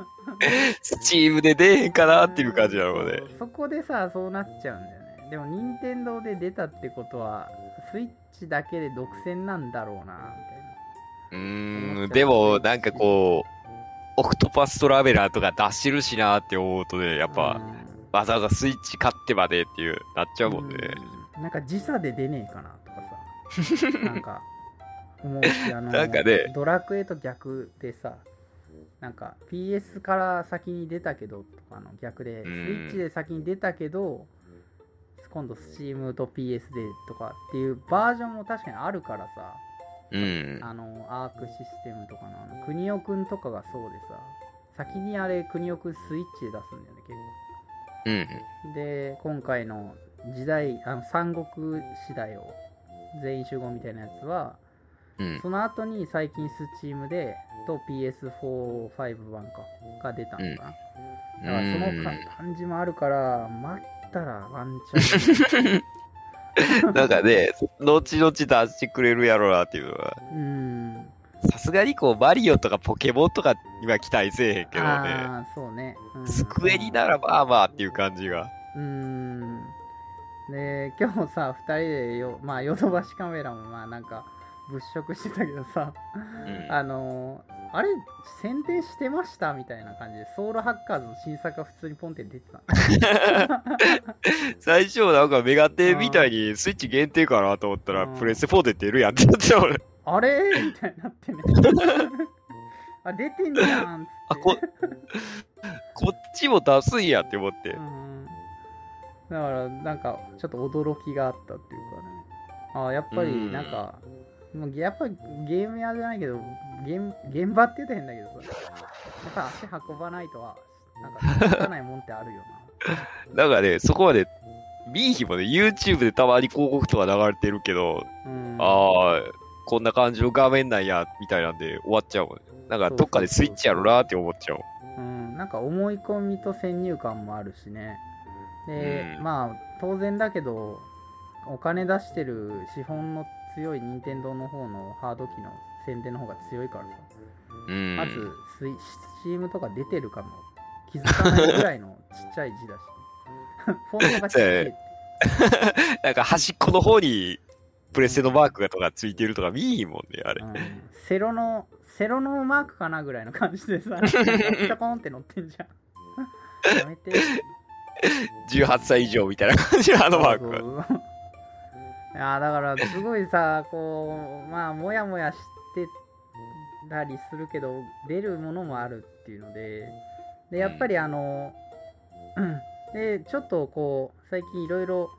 *laughs* スチームで出えへんかなっていう感じだろうね。そこでさそうなっちゃうんだよね。でも任天堂で出たってことはスイッチだけで独占なんだろうなみたいな。うーん、でもなんかこう、オクトパストラベラーとか出してるしなって思うとね、やっぱ、わざわざスイッチ買ってまでっていう、なっちゃうもんね。うん。なんか時差で出ねえかなとかさ。*laughs* なんか思うしあのなんかね。ドラクエと逆でさなんか PS から先に出たけどとかの逆でスイうんッチで先に出たけど今度 Steam と PS でとかっていうバージョンも確かにあるからさ。うん。あのアークシステムとかのあの国尾くんとかがそうでさ先にあれ国尾くんスイッチで出すんだよね結構うん。で今回の時代あの三国時代を全員集合みたいなやつはうん。その後に最近スチームでと PS45 版かが出たのかな、だからそのか感じもあるから待ったらワンチャン *laughs* なんかね、後々出してくれるやろうなっていうのは。うんさすがにこう、マリオとかポケモンとかには期待せえへんけどね。ああそうね、うん。スクエニならまあまあっていう感じが。うん。で今日さ2人でよまあヨドバシカメラもまあなんか物色してたけどさ。うん。あのーあれ宣伝してましたみたいな感じでソウルハッカーズの新作が普通にポンって出てた。*laughs* 最初なんかメガテンみたいにスイッチ限定かなと思ったら、うん。プレステ4で出るやんってなってた俺。あれ？みたいになってね。あ出てんじゃんっつって。あ、こ、こっちも出すんやって思って。う。ん。だからなんかちょっと驚きがあったっていうかね。あやっぱりなんか、もうやっぱりゲーム屋じゃないけど現現場って言うと変だけどさ。やっぱ足運ばないとはなんかつかないもんってあるよな。*laughs* んかね、そこまで、見ーひもね、YouTube でたまに広告とか流れてるけど、なうん。ああ、こんな感じの画面なんや、みたいなんで終わっちゃうもんね。なんかどっかでスイッチやろなって思っちゃう。うん、なんか思い込みと先入観もあるしね。で、うん。まあ当然だけどお金出してる資本の強い任天堂の方のハード機の宣伝の方が強いからさ、うん。まずスイスチームとか出てるかも気づかないぐらいのちっちゃい字だし。*laughs* フォントがちっちゃい。*laughs* なんか端っこの方に、プレステのマークがとかついてるとか見ーひんもんね、あれ。うん。セロのセロのマークかなぐらいの感じでさちょこんって乗ってんじゃん。やめて18歳以上みたいな感じのあのマークが。そうそう。いやーだからすごいさこうまあもやもやしてたりするけど出るものもあるっていうのででやっぱりあの、でちょっとこう最近いろいろ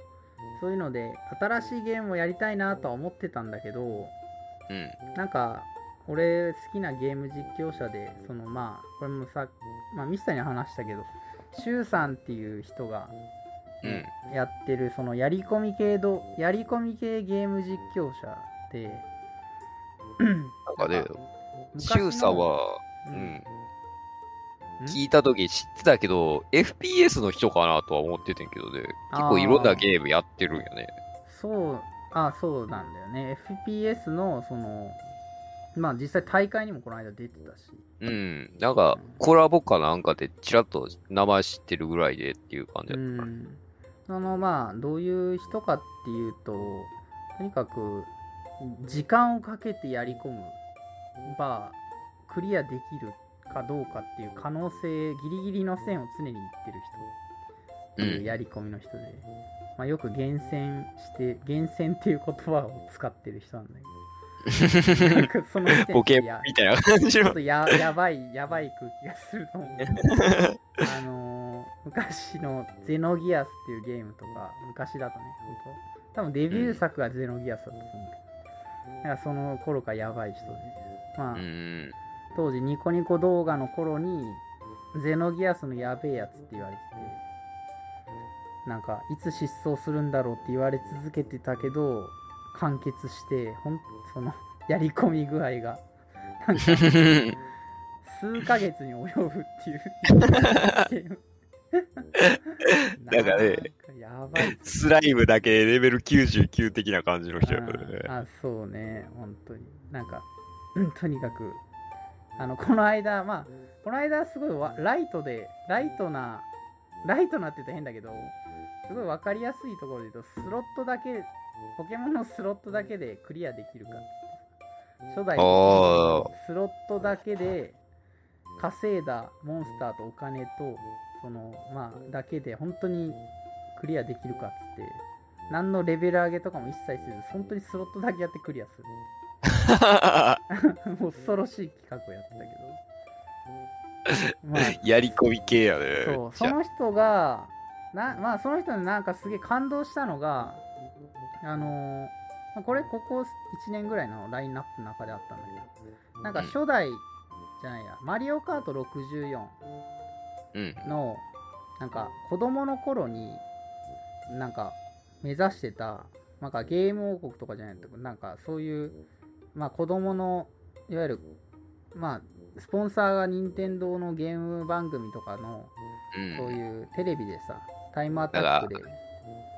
そういうので新しいゲームをやりたいなとは思ってたんだけどうん。なんか俺好きなゲーム実況者でそのまあこれもさ、まあ、ミスターに話したけどシュウさんっていう人がうん。やってるそのやり込み系どやり込み系ゲーム実況者でなんかね、シュウさんは、う。ん聞いた時知ってたけど、FPS の人かなとは思っててんけどね。結構いろんなゲームやってるんよね。そうあそうなんだよね FPS のそのまあ実際大会にもこの間出てたしうん。なんか、コラボかなんかでちらっと名前知ってるぐらいでっていう感じうだった。んそのまあどういう人かっていうととにかく時間をかけてやり込むまあクリアできるかどうかっていう可能性ギリギリの線を常に言ってる人やり込みの人で、まあ、よく厳選して *laughs* 厳選っていう言葉を使ってる人なんだけど *laughs* なんかそのボケやみたいな感じのちょっと。ややばいやばい空気がすると思う *laughs* あのー昔のゼノギアスっていうゲームとか昔だとね本当多分デビュー作がゼノギアスだと思うけど、なんかその頃からやばい人でまあ、うん。当時ニコニコ動画の頃にゼノギアスのやべえやつって言われててなんかいつ失踪するんだろうって言われ続けてたけど完結してほんそのやり込み具合がなんか数ヶ月に及ぶっていう *laughs* なんかねやばいスライムだけレベル99的な感じの人やったね。ああそうね本当に。なんかうんとにかくあのこの間まあこの間すごいわライトでライトなライトなって言うと変だけどすごい分かりやすいところで言うとスロットだけポケモンのスロットだけでクリアできるかっつって初代スロットだけで稼いだモンスターとお金とそのまあだけで本当にクリアできるかっつって何のレベル上げとかも一切せず本当にスロットだけやってクリアする *laughs* 恐ろしい企画をやってたけどまあやり込み系やね。そうその人がなまあその人になんかすげえ感動したのがあのーまあこれここ1年ぐらいのラインナップの中であったんだけどなんか初代じゃないやマリオカート64うん。のなんか子供の頃になんか目指してたなんかゲーム王国とかじゃないけどなんかそういうまあ子供のいわゆるまあスポンサーが任天堂のゲーム番組とかのうん。そういうテレビでさタイムアタックで。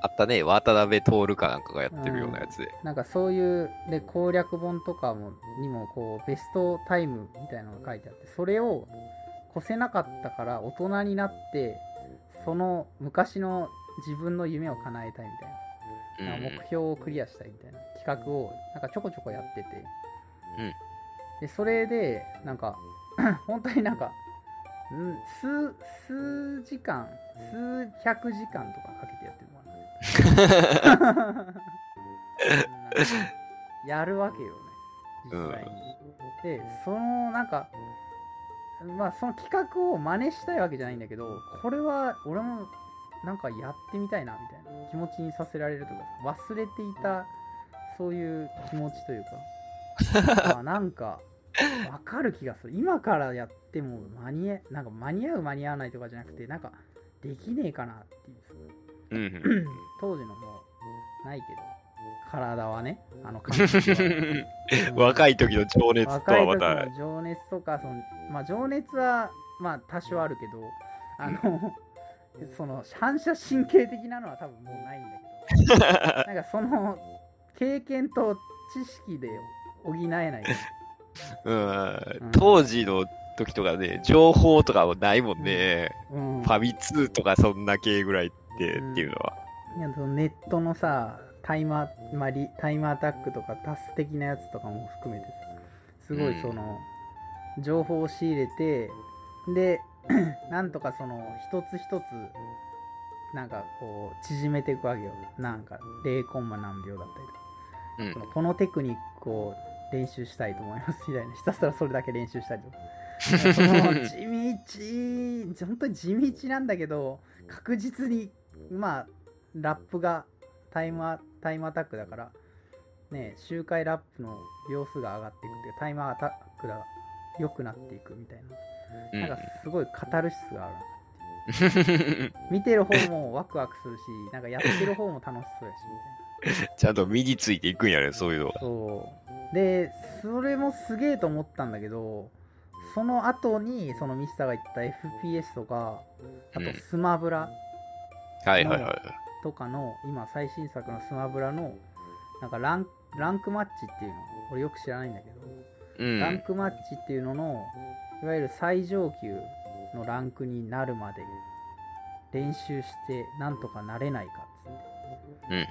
あったね、渡辺徹かなんかがやってるようなやつで。なんかそういうで攻略本とかもにもこうベストタイムみたいなのが書いてあってそれを越せなかったから大人になってその昔の自分の夢を叶えたいみたいな、うん。目標をクリアしたいみたいな企画をなんかちょこちょこやってて、うん。でそれでなんか *coughs* 本当になんかん数数時間数百時間とかかけてやってるのかな。*laughs* なんかやるわけよね。実際に、でそのなんかまあその企画を真似したいわけじゃないんだけどこれは俺もなんかやってみたいなみたいな気持ちにさせられるとか忘れていたそういう気持ちというか。*laughs* あなんかわかる気がする。今からやっても間に合なんか間に合う間に合わないとかじゃなくてなんかできねえかなっていう。うん。*coughs* 当時のもうないけど。体はねあの *laughs* 若い時の情熱と若い時はまた。の情熱とかその、まあ、情熱はまあ多少あるけどあの、その反射神経的なのは多分もうないんだけど。*laughs* なんかその経験と知識で補えない。*laughs* うん。当時の時とかね、情報とかもないもんね。うん。ファミ通とかそんな系ぐらいってっていうのは。いやそのネットのさタイマー、まあ、リタイムアタックとかタス的なやつとかも含めてさすごいその、情報を仕入れてで *clears throat* なんとかその一つ一つなんかこう縮めていくわけよ。なんか0コンマ何秒だったりとかうん。このテクニックを練習したいと思いますみたいな。ひたすらそれだけ練習したりとか。その地道本当に地道なんだけど確実にまあラップがタイムアタイムアタックだからね周回ラップの秒数が上がっていくっていうタイムアタックが良くなっていくみたいな、なんかすごいカタルシスがある見てる方もワクワクするしなんかやってる方も楽しそうやしみたいな *laughs* ちゃんと身についていくんやね、そういうのは。そうでそれもすげえと思ったんだけどその後にそのミスターが言った FPS とかあとうんスマブラはいはいはい。とかの、今最新作のスマブラのなんかランランクマッチっていうの俺よく知らないんだけどうん。ランクマッチっていうののいわゆる最上級のランクになるまで練習してなんとかなれないかうん。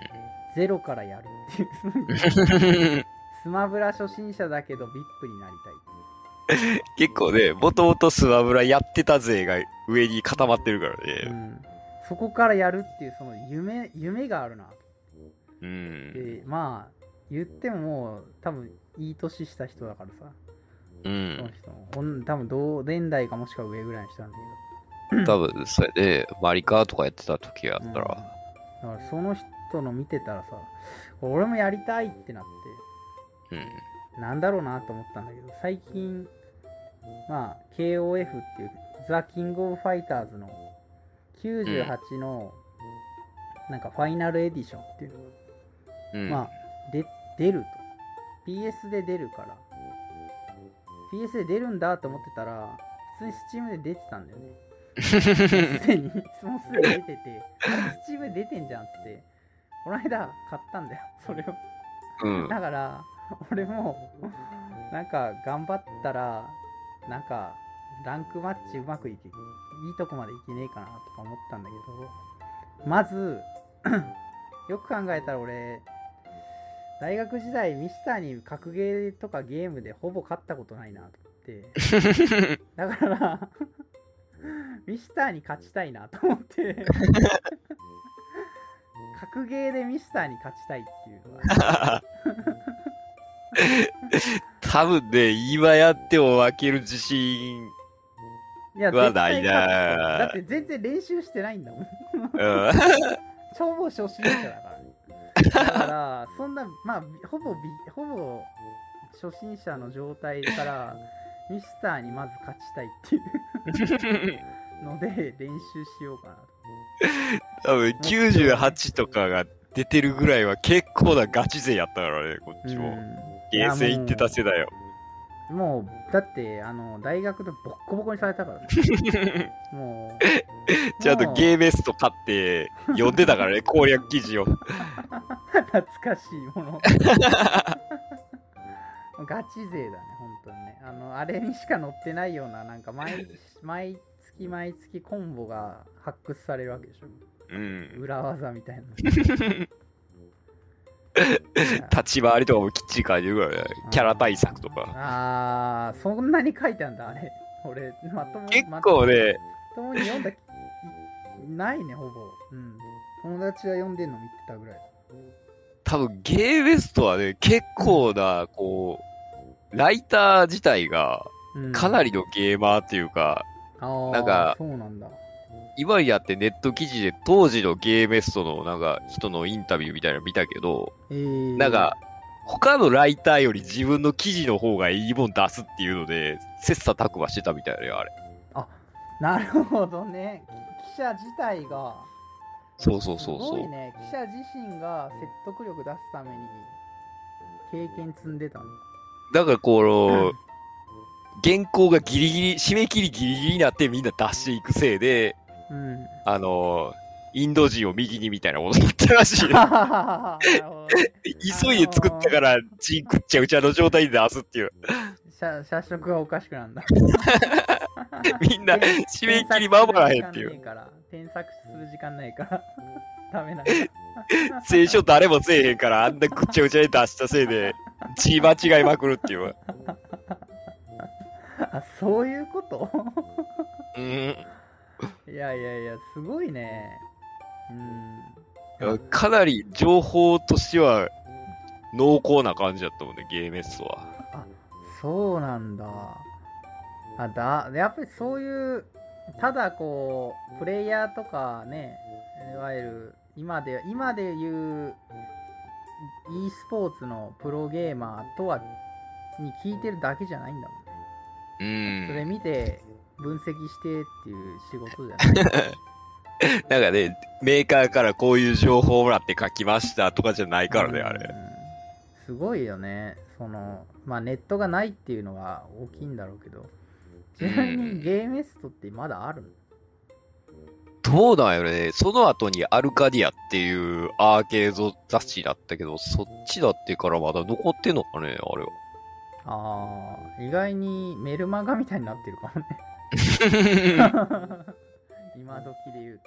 ゼロからやるっていうスマブラ初心者だけど VIP になりたい結構ね、もともとスマブラやってた勢が上に固まってるからうね。ん、そこからやるっていうその夢夢があるなうん。でまあ言ってももう多分いい年した人だからさうそのん。人もほん多分同年代かもしくは上ぐらいの人なんだ多分、それで、マリカーとかやってた時やけど、ったら、うんだからその人の見てたらさ俺もやりたいってなっうん。てなんだろうなと思ったんだけど最近まあ KOF っていうザ・キング・オブ・ファイターズの98のなんかファイナルエディションっていうのがうん。まあ、で、出ると。PS で出るから。PS で出るんだと思ってたら、普通に Steam で出てたんだよね。すでに、もうすでに出てて、あれ Steam で出てん。じゃん。っつって、この間買ったん。だよ、それを。うん。だから、俺も、なん。か頑張ったら、なん。か、ランクマッチうまくいけ、いいとこまでいけねえかなとか思ったん。だけど、まず、よく考えたら俺、大学時代ミスターに格ゲーとかゲームでほぼ勝ったことないなと思って、だから、*laughs* ミスターに勝ちたいなと思って、格ゲーでミスターに勝ちたいっていうのが、多分ね、今やっても負ける自信、いや、はないなだって全然練習してないんだもん。うん。超初心者だからね。だから、そんな、まあ、ほぼビ、ほぼ初心者の状態から、ミスターにまず勝ちたいっていう *laughs* ので、練習しようかなと。多分98とかが出てるぐらいは結構なガチ勢やったからね、こっちも。うんゲーセン行ってた世代よ。もう、だって、あの、大学でボッコボコにされたからさ。*laughs* もう、ちゃんとゲーメスト買って読んでたからね、攻略記事を。*laughs* 懐かしいもの。ガチ勢だね、本当にね。あの、あれにしか載ってないような、なんか毎、*laughs* 毎月毎月コンボが発掘されるわけでしょ。うん。裏技みたいな。*laughs* 立ち回りとかもきっちり書いてるからね。キャラ対策とか。あー、そんなに書いてあんだ、あれ。俺、まとも結構ね、まともに読んだ、いないね、ほぼ。うん。友達が読んでんの見てたぐらい。多分ゲーメストはね、結構な、こう、ライター自体がうん、かなりのゲーマーっていうか、あーなんかそうなんだ。今やってネット記事で当時のゲーメストのなんか人のインタビューみたいなの見たけど、えー、なんか、他のライターより自分の記事の方がいいもん出すっていうので、切磋琢磨してたみたいだよ、あれ。なるほどね。記者自体が、そうそうそうそすごいうね。記者自身が説得力出すために経験積んでたんだ。だからこの、原稿がギリギリ、締め切りギリギリになってみんな出していくせいで、うん。あの、インド人を右にみたいなことになってるらしい *laughs* 急いで作ったから、チンくっちゃうちゃの状態で出すっていう。社社食がおかしくなんだ。*laughs* みんな、締め切り守らへんっていう。添削する時間ないから。*laughs* ダメなんだ。聖書誰もせえへんから、あんなぐっちゃぐちゃに出したせいで、*laughs* 字間違いまくるっていう。*laughs* あ、そういうこと？うん。いやいやいや、すごいね。うん。かなり情報としては濃厚な感じだったもんね、ゲーメストは。あそうなんだあだやっぱりそういうただこうプレイヤーとかねいわゆる今で今で言う e スポーツのプロゲーマーとはに聞いてるだけじゃないんだもんね、うん。それ見て分析してっていう仕事じゃない。*laughs* なんかね、メーカーからこういう情報をもらって書きましたとかじゃないからね、あれ。うんすごいよね。そのまあネットがないっていうのが大きいんだろうけど。ちなみにゲーメストってまだあるの？どうなんよね。その後にアルカディアっていうアーケード雑誌だったけど、そっちだってからまだ残ってんのかね、あれは。ああ意外にメルマガみたいになってるかもね *laughs* 今時で言うと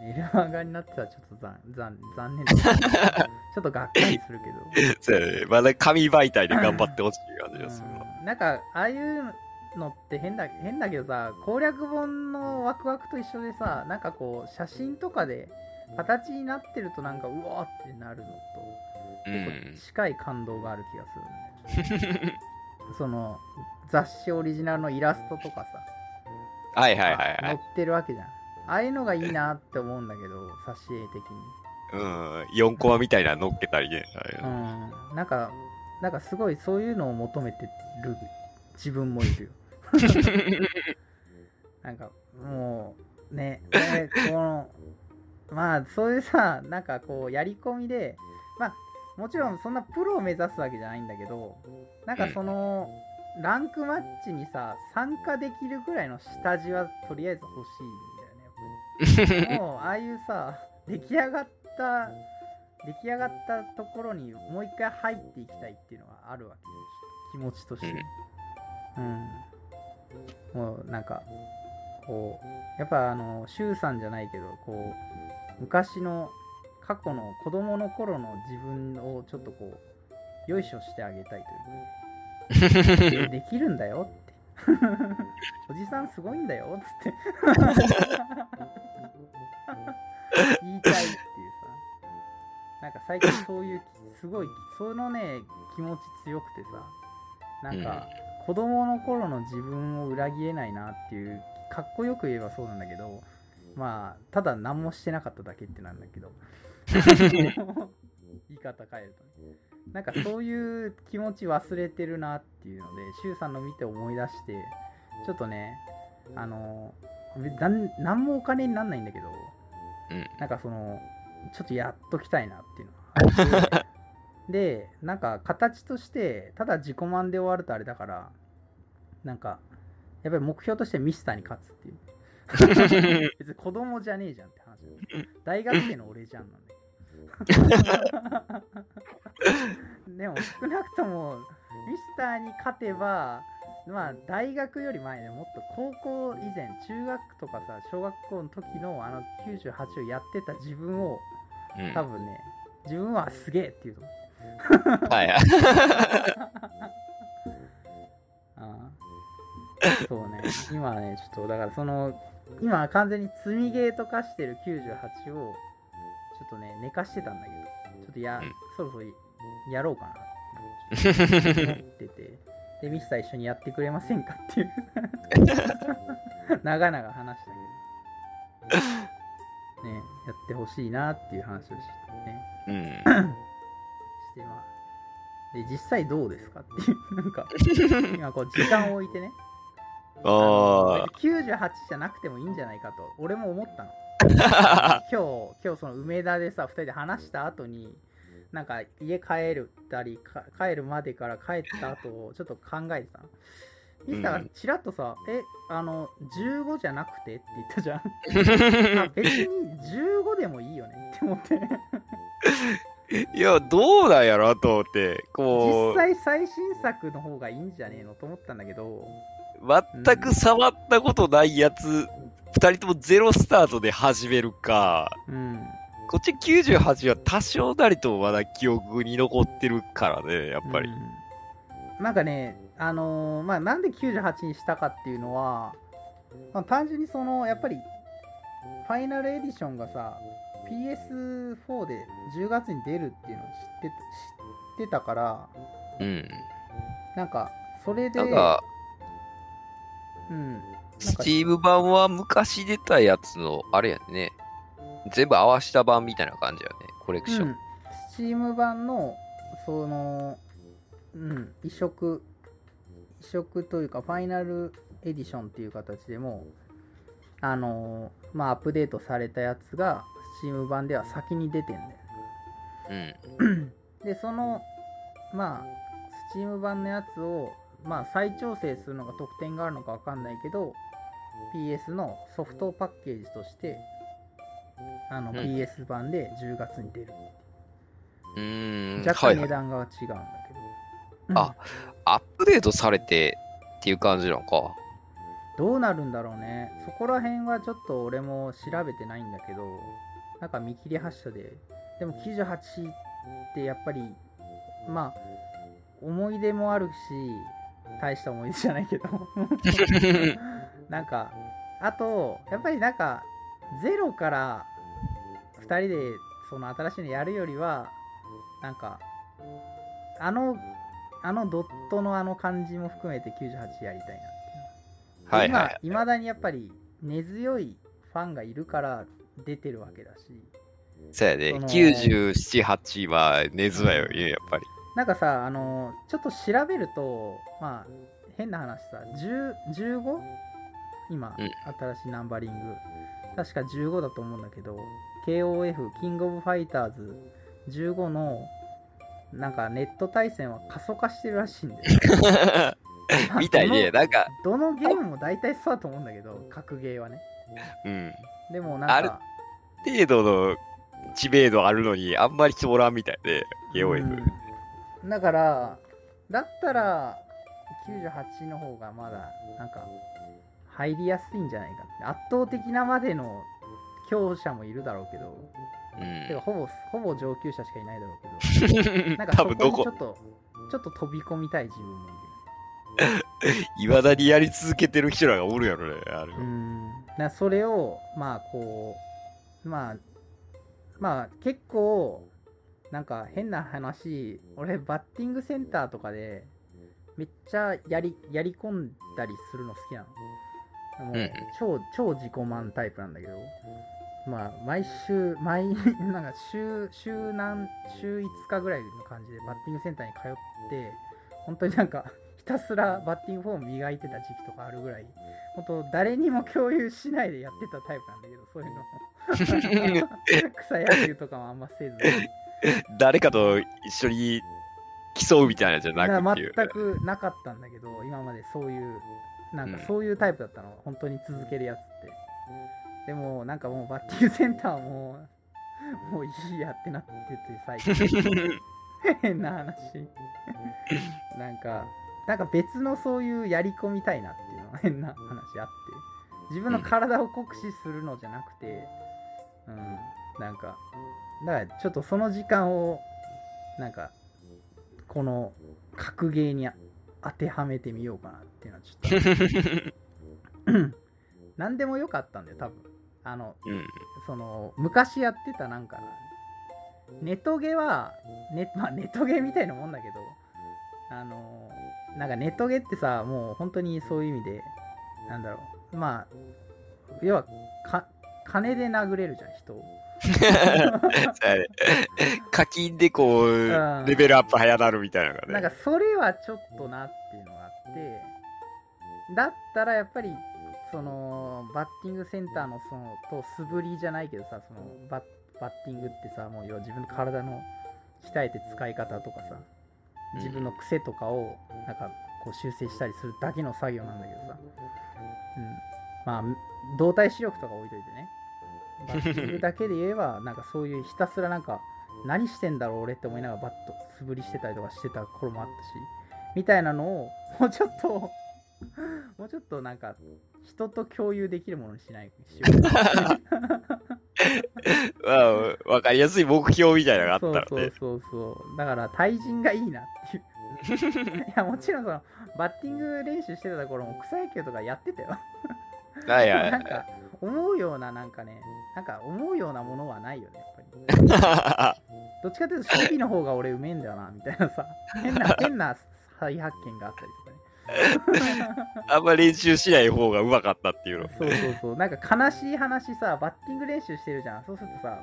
メルマガになってたらちょっと残残残念だ *laughs* ちょっとがっかりするけどそうやね。まだ紙媒体で頑張ってほしい感じがするなんかああいうのって変だ変だけどさ攻略本のワクワクと一緒でさなんかこう写真とかで形になってるとなんかうわーってなるのとう結ん構。近い感動がある気がするんだよね *laughs* その雑誌オリジナルのイラストとかさはいはいはいはい。載ってるわけじゃんああいうのがいいなって思うんだけど挿絵的にうん。4コマみたいなの乗っけたりね。うんなんかなんかすごいそういうのを求めてる自分もいるよ *laughs* なんかもうねねこのまあそういうさなんかこうやり込みでまあもちろんそんなプロを目指すわけじゃないんだけどなんかその、ランクマッチにさ参加できるぐらいの下地はとりあえず欲しいんだよねもうああいうさ出来上がった出来上がったところにもう一回入っていきたいっていうのがあるわけよ。気持ちとして。うん、もうなんかこうやっぱあの周さんじゃないけどこう昔の過去の子供の頃の自分をちょっとこうよいしょしてあげたいというか。*laughs* でできるんだよって。おじさんすごいんだよっつって。言いたいっていうさ。なんか最近そういうすごいそのね気持ち強くてさ。なんか、子供の頃の自分を裏切れないなっていうかっこよく言えばそうなんだけどまあただ何もしてなかっただけってなんだけど。*laughs* 言い方変えるとね。なんかそういう気持ち忘れてるなっていうので周さんの見て思い出してちょっとねあの何もお金になんないんだけどうん。なんかそのちょっとやっときたいなっていうのがあって *laughs* でなんか形としてただ自己満で終わるとあれだからなんかやっぱり目標としてミスターに勝つっていう。*laughs* 別に子供じゃねえじゃんって話。大学生の俺じゃんなんで *laughs* でも少なくともミスターに勝てばまあ大学より前でもっと高校以前中学とかさ小学校の時のあの98をやってた自分をうん。多分ね自分はすげえっていうと思うはい。はい。ああ。そうね。今はねちょっとだからその今は完全に積みゲーと化してる98をちょっとね寝かしてたんだけどちょっとや、うん。そろそろやろうかな。って思ってて。*laughs* でミスター一緒にやってくれませんかっていう。*laughs* 長々話したけど。ねやってほしいなっていう話をしてね。うん。*laughs* してまあで実際どうですかっていうなんか *laughs* 今こう時間を置いてね。あ別に98じゃなくてもいいんじゃないかと俺も思ったの。*laughs* 今日今日その梅田でさ2人で話した後になんか家帰るったりか帰るまでから帰った後をちょっと考えてたの。ミスターがちらっとさ「えあの15じゃなくて?」って言ったじゃん。*laughs* あ別に15でもいいよねって思っていや、どうなんやろと思って、こ実際最新作の方がいいんじゃねえのと思ったんだけど。う、全く触ったことないやつ、二人ともゼロスタートで始めるか、うん。こっち98は多少なりともまだ記憶に残ってるからね、やっぱり。うん。なんかねあのーまあなんで98にしたかっていうのは、まあ、単純にそのやっぱりファイナルエディションがさ PS4 で10月に出るっていうのを知って知ってたからうん。なんかそれでなんか、うんスチーム版は昔出たやつの、あれやね。全部合わした版みたいな感じやね。コレクション。うん、スチーム版のそのうん移植移植というかファイナルエディションっていう形でもあのまあアップデートされたやつがスチーム版では先に出てんだよねうん。でそのまあスチーム版のやつをまあ再調整するのが得点があるのかわかんないけど PS のソフトパッケージとしてあのうん PS 版で10月に出るうーん。若干値はいはい。段が違うんだけど、あアップデートされてっていう感じなのか。どうなるんだろうね。そこら辺はちょっと俺も調べてないんだけど、なんか見切り発車で、でも98ってやっぱり、まあ、思い出もあるし、大した思い出じゃないけど、*laughs* なんか、あと、やっぱりなんか、ゼロから2人でその新しいのやるよりは、なんか、あの、あのドットのあの感じも含めて98やりたいなはいはい。今、い。まだにやっぱり根強いファンがいるから出てるわけだし、そうやね。その97、8は根強いよね、やっぱり。なんかさ、あの、ちょっと調べると、まあ、変な話さ、10 15? 今、うん新しいナンバリング。確か15だと思うんだけど、KOF、キングオブファイターズ15の、なんかネット対戦は過疎化してるらしいんで。*laughs* みたいね。なんか、どのゲームも大体そうだと思うんだけど、格ゲーはね。うん。でもなんあるか、程度の知名度あるのに、あんまり人おらんみたいで、KOF。うん。だからだったら98の方がまだなんか入りやすいんじゃないかって。圧倒的なまでの強者もいるだろうけど、てかほぼほぼ上級者しかいないだろうけど。うん。なんかそこ多分どこ？にちょっとちょっと飛び込みたい自分もい *laughs* いまだにやり続けてる人らがおるやろね、あれるうん。なそれをまあこうまあまあ結構なんか変な話俺バッティングセンターとかでめっちゃやりやり込んだりするの好きなの。もう、うん。超超自己満タイプなんだけど。まあ毎週毎 *laughs* なんか週週何週5日ぐらいの感じでバッティングセンターに通って本当になんかひたすらバッティングフォーム磨いてた時期とかあるぐらい本当誰にも共有しないでやってたタイプなんだけどそういうの。*laughs* *laughs* 草野球とかもあんませず誰かと一緒に競うみたいなじゃなくなて。全くなかったんだけど今までそういうなんかうん。そういうタイプだったの、本当に続けるやつって。でもなんかもうバッティングセンターももういいやってなってて最近。*laughs* 変な話。なんかなんか別のそういうやり込みたいなっていうのが *laughs* 変な話あって。自分の体を酷使するのじゃなくてうんなんかだからちょっとその時間をなんかこの格ゲーに当てはめてみようかなっていうのはちょっと何 *laughs* でもよかったんだよ多分。あのうん。その昔やってたなんかなネトゲはネ,、まあ、ネトゲみたいなもんだけどあのなんかネトゲってさもう本当にそういう意味でなんだろう。まあ要はか金で殴れるじゃん人を。課金でこううん、レベルアップ早なるみたいなのがね。なんかそれはちょっとなっていうのがあってだったらやっぱりそのバッティングセンターのそのと素振りじゃないけどさそのバッバッティングってさもう要は自分の体の鍛えて使い方とかさ自分の癖とかをなんかこう修正したりするだけの作業なんだけどさ、うん、まあ動体視力とか置いといてね。*laughs* バッティングだけで言えばなんかそういうひたすらなんか何してんだろう俺って思いながらバット素振りしてたりとかしてた頃もあったしみたいなのをもうちょっともうちょっとなんか人と共有できるものにしない *laughs* まあ、わかりやすい目標みたいなのがあったらね。そうそうそうそう。だから対人がいいなっていう。*laughs* いやもちろんそのバッティング練習してた頃も草野球とかやってたよ。はいはい *laughs* なんか思うようななんかねなんか思うようなものはないよねやっぱり。どっちかというと守備の方が俺うめえんだよなみたいなさ。変な変な再発見があったりとかね *laughs* あんま練習しない方がうまかったっていうの。そうそうそうなんか悲しい話さバッティング練習してるじゃんそうするとさ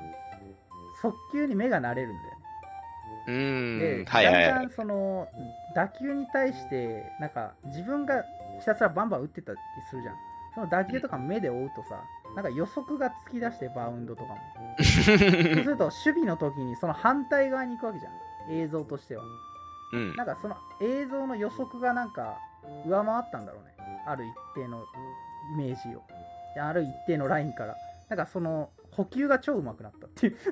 速球に目が慣れるんだよねうん。はいはいはいだんだん。その打球に対してなんか自分がひたすらバンバン打ってたりするじゃんその打球とか目で追うとさなんか予測が突き出してバウンドとかも *laughs* そうすると守備の時にその反対側に行くわけじゃん映像としてはうん。なんかその映像の予測がなんか上回ったんだろうね。ある一定のイメージを。である一定のラインから。なんかその補給が超うまくなったっていう。*laughs*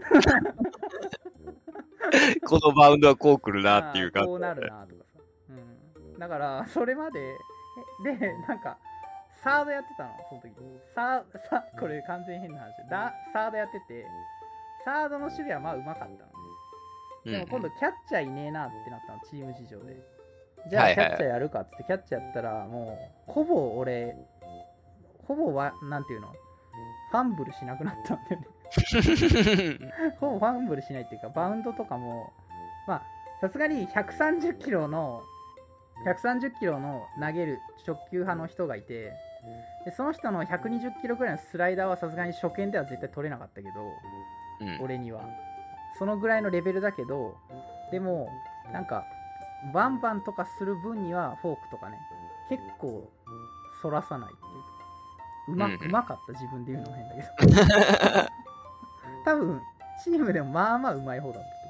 このバウンドはこう来るなっていうあーこうな。るなとかさ、だからそれまでえでなんかサードやってたの？その時。サーサこれ完全に変な話。だサードやっててサードの守備はまあうまかったのでも今度キャッチャーいねえなってなったのチーム事情でじゃあキャッチャーやるかっつってキャッチャーやったらもうほぼ俺ほぼはなんていうの？ファンブルしなくなったんだよね。*laughs* ほぼファンブルしないっていうか、バウンドとかも、まあ、さすがに130キロの、130キロの投げる直球派の人がいて、でその人の120キロぐらいのスライダーはさすがに初見では絶対取れなかったけど、うん。俺には。そのぐらいのレベルだけど、でも、なんか、バンバンとかする分にはフォークとかね、結構、反らさないっていうか、うま,、うまかった自分で言うのも変だけど。*laughs* 多分チームでもまあまあうまい方だった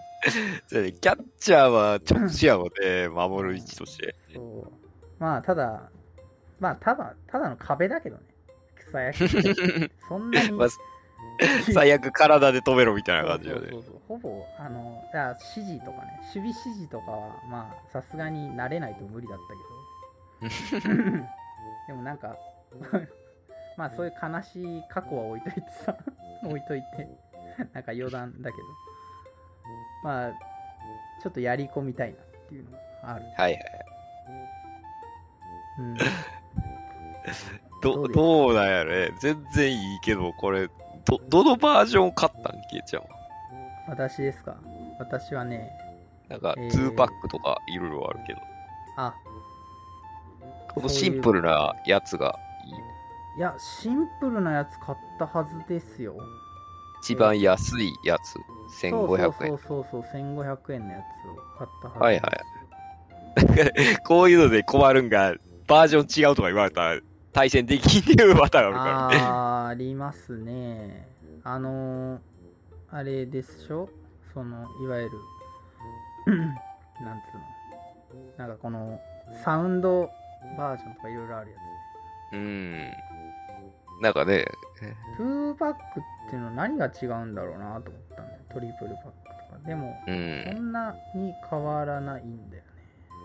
キャッチャーは直視やもんね、守る位置として。とそう。まあただまあただただの壁だけどね。草野球 *laughs* そんなにまあ *laughs* 最悪体で止めろみたいな感じよね。そうそうそうほぼあのいや指示とかね守備指示とかはまあさすがに慣れないと無理だったけど。*laughs* でもなんか *laughs* まあそういう悲しい過去は置いといてさ置いといてなんか余談だけど。まあちょっとやり込みたいなっていうのがある、はいはい。うん、どどうなんやろね。全然いいけど、これ、ど、どのバージョン買ったん？けいちゃんは。私ですか？私はねなんか、えー2パックとかいろいろあるけど、あ。このシンプルなやつがいい。いやシンプルなやつ買ったはずですよ。一番安いやつ、1500円。そうそうそうそう1500円のやつを買ったはずはいはい *laughs* こういうので困るんが、バージョン違うとか言われたら、対戦できんっていうパターンあるからね。あーありますね。あのー、あれでしょ？そのいわゆる *clears throat* なんつうの？なんかこのサウンドバージョンとかいろいろあるやうん。なんかね、つ2パックっていうのは何が違うんだろうなと思ったんだよ。トリプルパックとか。でもうそん。んなに変わらないんだよね。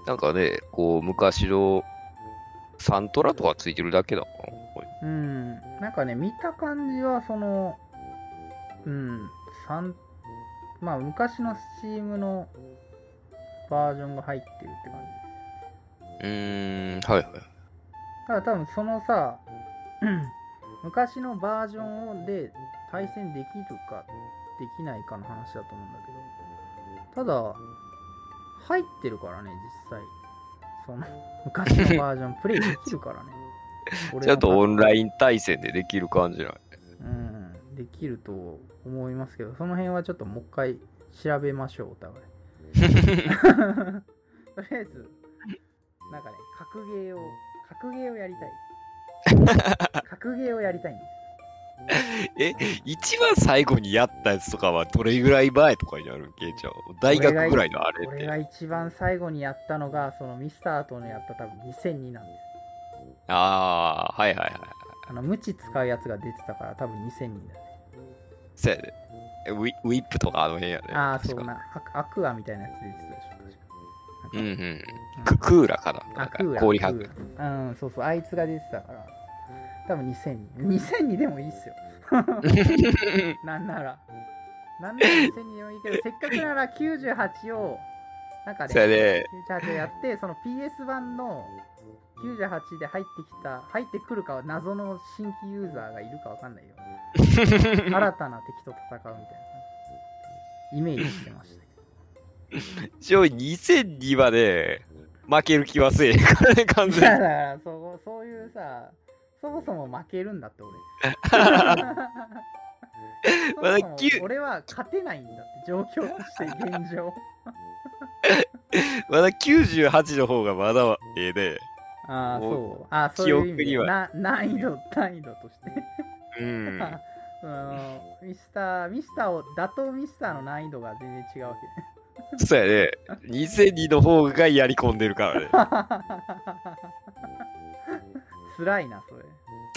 なんかね、こう、昔のサントラとかついてるだけだもん。これうん、なんかね、見た感じは、その、うん、三まあ、昔の Steam のバージョンが入ってるって感じ。うーん、はいはい。ただ多分そのさ、う *clears throat* ん昔のバージョンで対戦できるかできないかの話だと思うんだけど、ただ、入ってるからね、実際。その *laughs* 昔のバージョン、プレイできるからね。*laughs* ちゃんとオンランイン対戦でできる感じなん、できると思いますけど、その辺はちょっともう一回調べましょう、お互い。*laughs* とりあえず、なんかね、格ゲーを、格ゲーをやりたい。*laughs* 格ゲーをやりたいんです。え、一番最後にやったやつとかはどれぐらい前とかになるん？けいちゃん。大学ぐらいのあれっ俺がて。一番最後にやったのが、そのミスターとのやった多分2002なんです。ああ、はいはいはい。あの、無知使うやつが出てたから多分2002だね。そうやで。えウィウィップとかあの辺やね。ああ、そうな。アクアみたいなやつ出てたでしょ、確か。うんうん。うんククーラかな？なんかあクーラ氷白。クーラうん、そうそう、あいつが出てたから、多分2002。2002でもいいっすよ。*laughs* なんなら。なんなら2002でもいいけど、せっかくなら98を、なんかね。98をやって、その PS 版の98で入ってきた、入ってくるかは謎の新規ユーザーがいるかわかんないよ。*laughs* 新たな敵と戦うみたいな。イメージしてましたけ一応2002まで負ける気はせえからね、完全だからそう、そういうさ、そもそも負けるんだって俺。*laughs* そもそも俺は勝てないんだって状況として現状。*laughs* まだ98の方がまだええね。ああ、そう。ああ、そういう意味な難易度、難易度として。うん。*laughs* あのミスター、ミスターを、打倒ミスターの難易度が全然違うわけね。そうやね。2002の方がやり込んでるからね。*laughs* 辛いな、それ。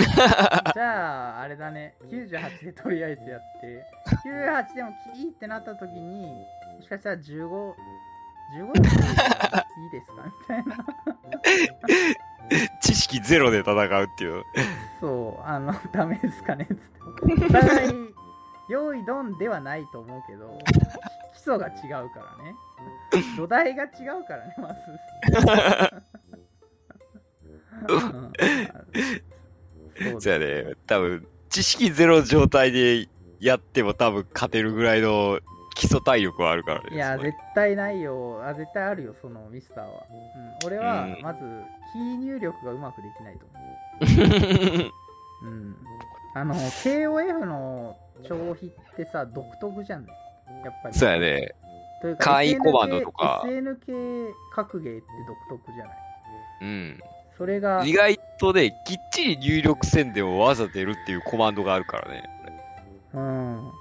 *laughs* じゃあ、あれだね、98でとりあえずやって、98でもいいってなった時に、もしかしたら15、15でもいいですかみたいな。知識ゼロで戦うっていう。そう、あの、ダメですかねつって。お互い、用意ドンではないと思うけど、基礎が違うからね。土台が違うからね、まず。そうやね。多分、知識ゼロ状態でやっても多分勝てるぐらいの基礎体力はあるからね。いや、絶対ないよ。あ、絶対あるよ、そのミスターは。うん、俺はうん、まず、キー入力がうまくできないと思う。*laughs* うん。あの、KOF の消費ってさ、独特じゃんね。やっぱり。そうやね。というか、簡易コマンドとか SNK 格ゲーって独特じゃない。うん。それが、意外とね、きっちり入力せんでもわざ出るっていうコマンドがあるからね。うん。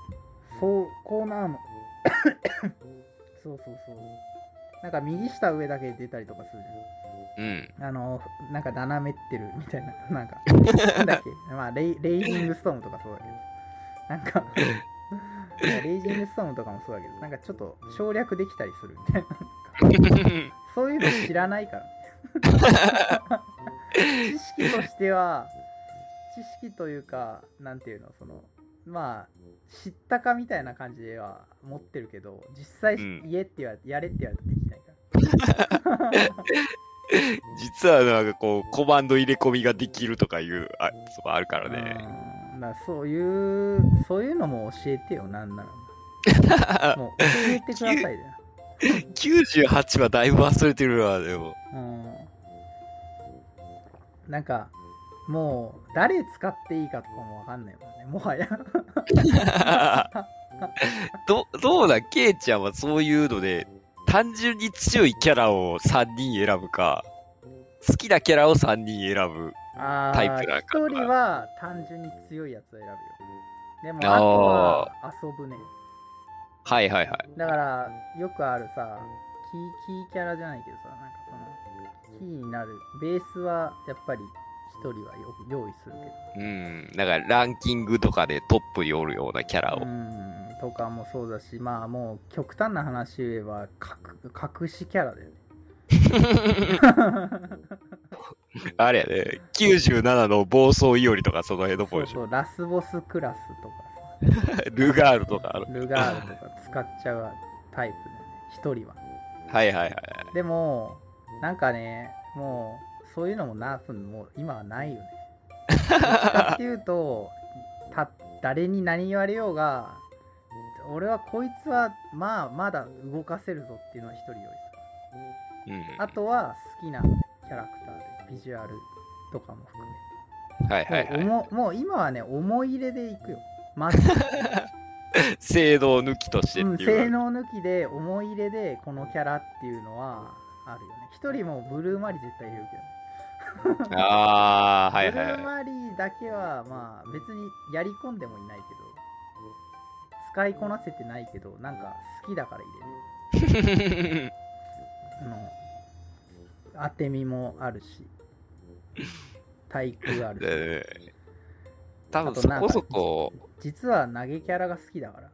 そう、こうなるの。*coughs* そうそうそう。なんか右下上だけ出たりとかするじうん。ゃん。あの、なんか斜めってる *laughs* みたいな。なんか、*laughs* なんだっけ？まあレイ、レイジングストームとかそうだけど。なんか、レイジングストームとかもそうだけど、なんかちょっと省略できたりするみたいな。*laughs* そういうの知らないから。知識としては、知識というか、なんていうの、その、まあ、知ったかみたいな感じでは持ってるけど、実際、うん言えって言われて、やれって言われてできないから。*laughs* 実はなんかこう、コマンド入れ込みができるとかいう、あ、そこあるからね。うんだそういう、そういうのも教えてよ、なんなら。*laughs* もう教えてくださいだよ。98はだいぶ忘れてるわ、でも。うんなんか、もう、誰使っていいかとかもわかんないもんね、もはや。*laughs* *laughs* ど、どうだ、ケイちゃんはそういうので、単純に強いキャラを3人選ぶか、好きなキャラを3人選ぶ。あタイプなんか一人は単純に強いやつを選ぶよ。でも、あとは遊ぶね。はいはいはい。だから、よくあるさ、キー、キーキャラじゃないけどさ、なんかその、キーになる、ベースはやっぱり一人はよく用意するけど。うん。だからランキングとかでトップにおるようなキャラを。うん、とかもそうだし、まあもう極端な話言えば、隠隠しキャラだよね。*laughs* あれやね、97の暴走いおりとかその辺のポジション。そうそう、ラスボスクラスとかさ。*laughs* ルガールとかある。ルガールとか使っちゃうタイプだよね一人ははいはいはい。でもなんかねもうそういうのもなもう今はないよね。ど *laughs* っていうとた誰に何言われようが俺はこいつはまあまだ動かせるぞっていうのは一人用意するうん。あとは好きなキャラクターでビジュアルとかも含め。はいはいはい。もうおももう今はね思い入れでいくよ。まず。*laughs* 性能抜きとしてう。ん。性能抜きで思い入れでこのキャラっていうのはあるよね。一人もブルーマリー絶対いるけど、*laughs* ああ、はいはいブルーはい。マリーだけはまあ別にやり込んでもいないけど使いこなせてないけどなんか好きだから入れる。*laughs* あの当て身もあるし対空あるし。で多分そこそこ、実は投げキャラが好きだから。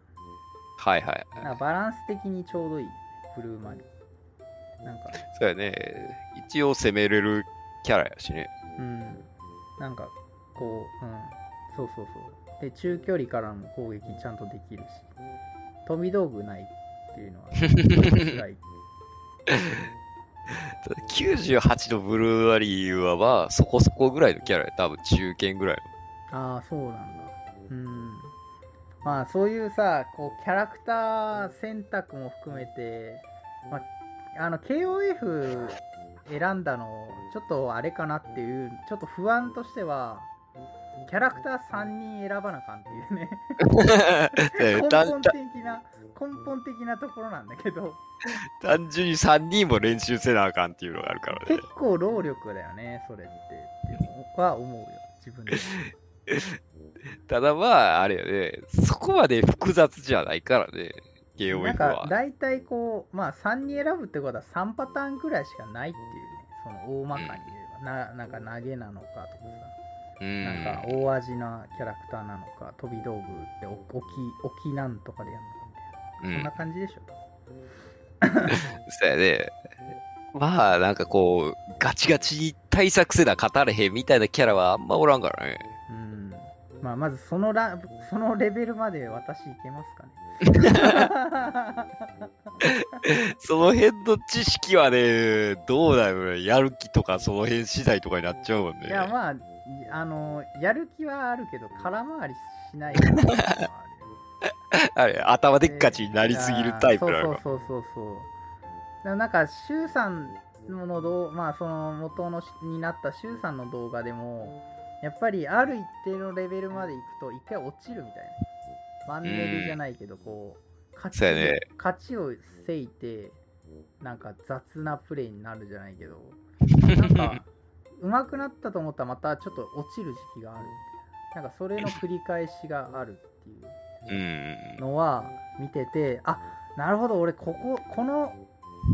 はいはい。なんかバランス的にちょうどいい、ね、ブルーマリーなんか。そうやね。一応攻めれるキャラやしね。うん、なんかこう、うん、そうそうそう。で、中距離からの攻撃ちゃんとできるし、飛び道具ないっていうのは辛い。*laughs* 98のブルーアリーはまあそこそこぐらいのキャラや。多分中堅ぐらいああ、そうなんだ。うん。まあ、そういうさ、こう、キャラクター選択も含めて、まあ、あの、KOF 選んだの、ちょっとあれかなっていう、ちょっと不安としては、キャラクター3人選ばなあかんっていうね。*laughs* 根本的な、根本的なところなんだけど、単純に3人も練習せなあかんっていうのがあるからね結。構労力だよね、それって、っていうのは思うよ、自分で。*laughs* ただまあ、あれよね、そこまで複雑じゃないからね、なんかは。大体こう、まあ3人選ぶってことは3パターンくらいしかないっていうね、その大まかに言えば、ななんか投げなのかとかさ、うん。なんか大味なキャラクターなのか、飛び道具って置きなんとかでやるのかみたいな、うんそんな感じでしょ。そうやね。まあ、なんかこう、ガチガチに対策せな語れへんみたいなキャラはあんまおらんからね。うんまあまずそのラそのレベルまで私いけますかね *laughs* その辺の知識はね、どうだよね。やる気とかその辺次第とかになっちゃうもんね。いやまああのやる気はあるけど空回りしないっていうのは *laughs* あれ、頭でっかちになりすぎるタイプなのか。そうそうそうそうなんか周さんの動まあその元のになった周さんの動画でもやっぱりある一定のレベルまでいくと一回落ちるみたいな。マンネリじゃないけどこう勝ちね。勝ちをせいてなんか雑なプレイになるじゃないけど *laughs* なんか上手くなったと思ったらまたちょっと落ちる時期があるみたいな。なんかそれの繰り返しがあるっていううん。のは見ててあなるほど俺こここの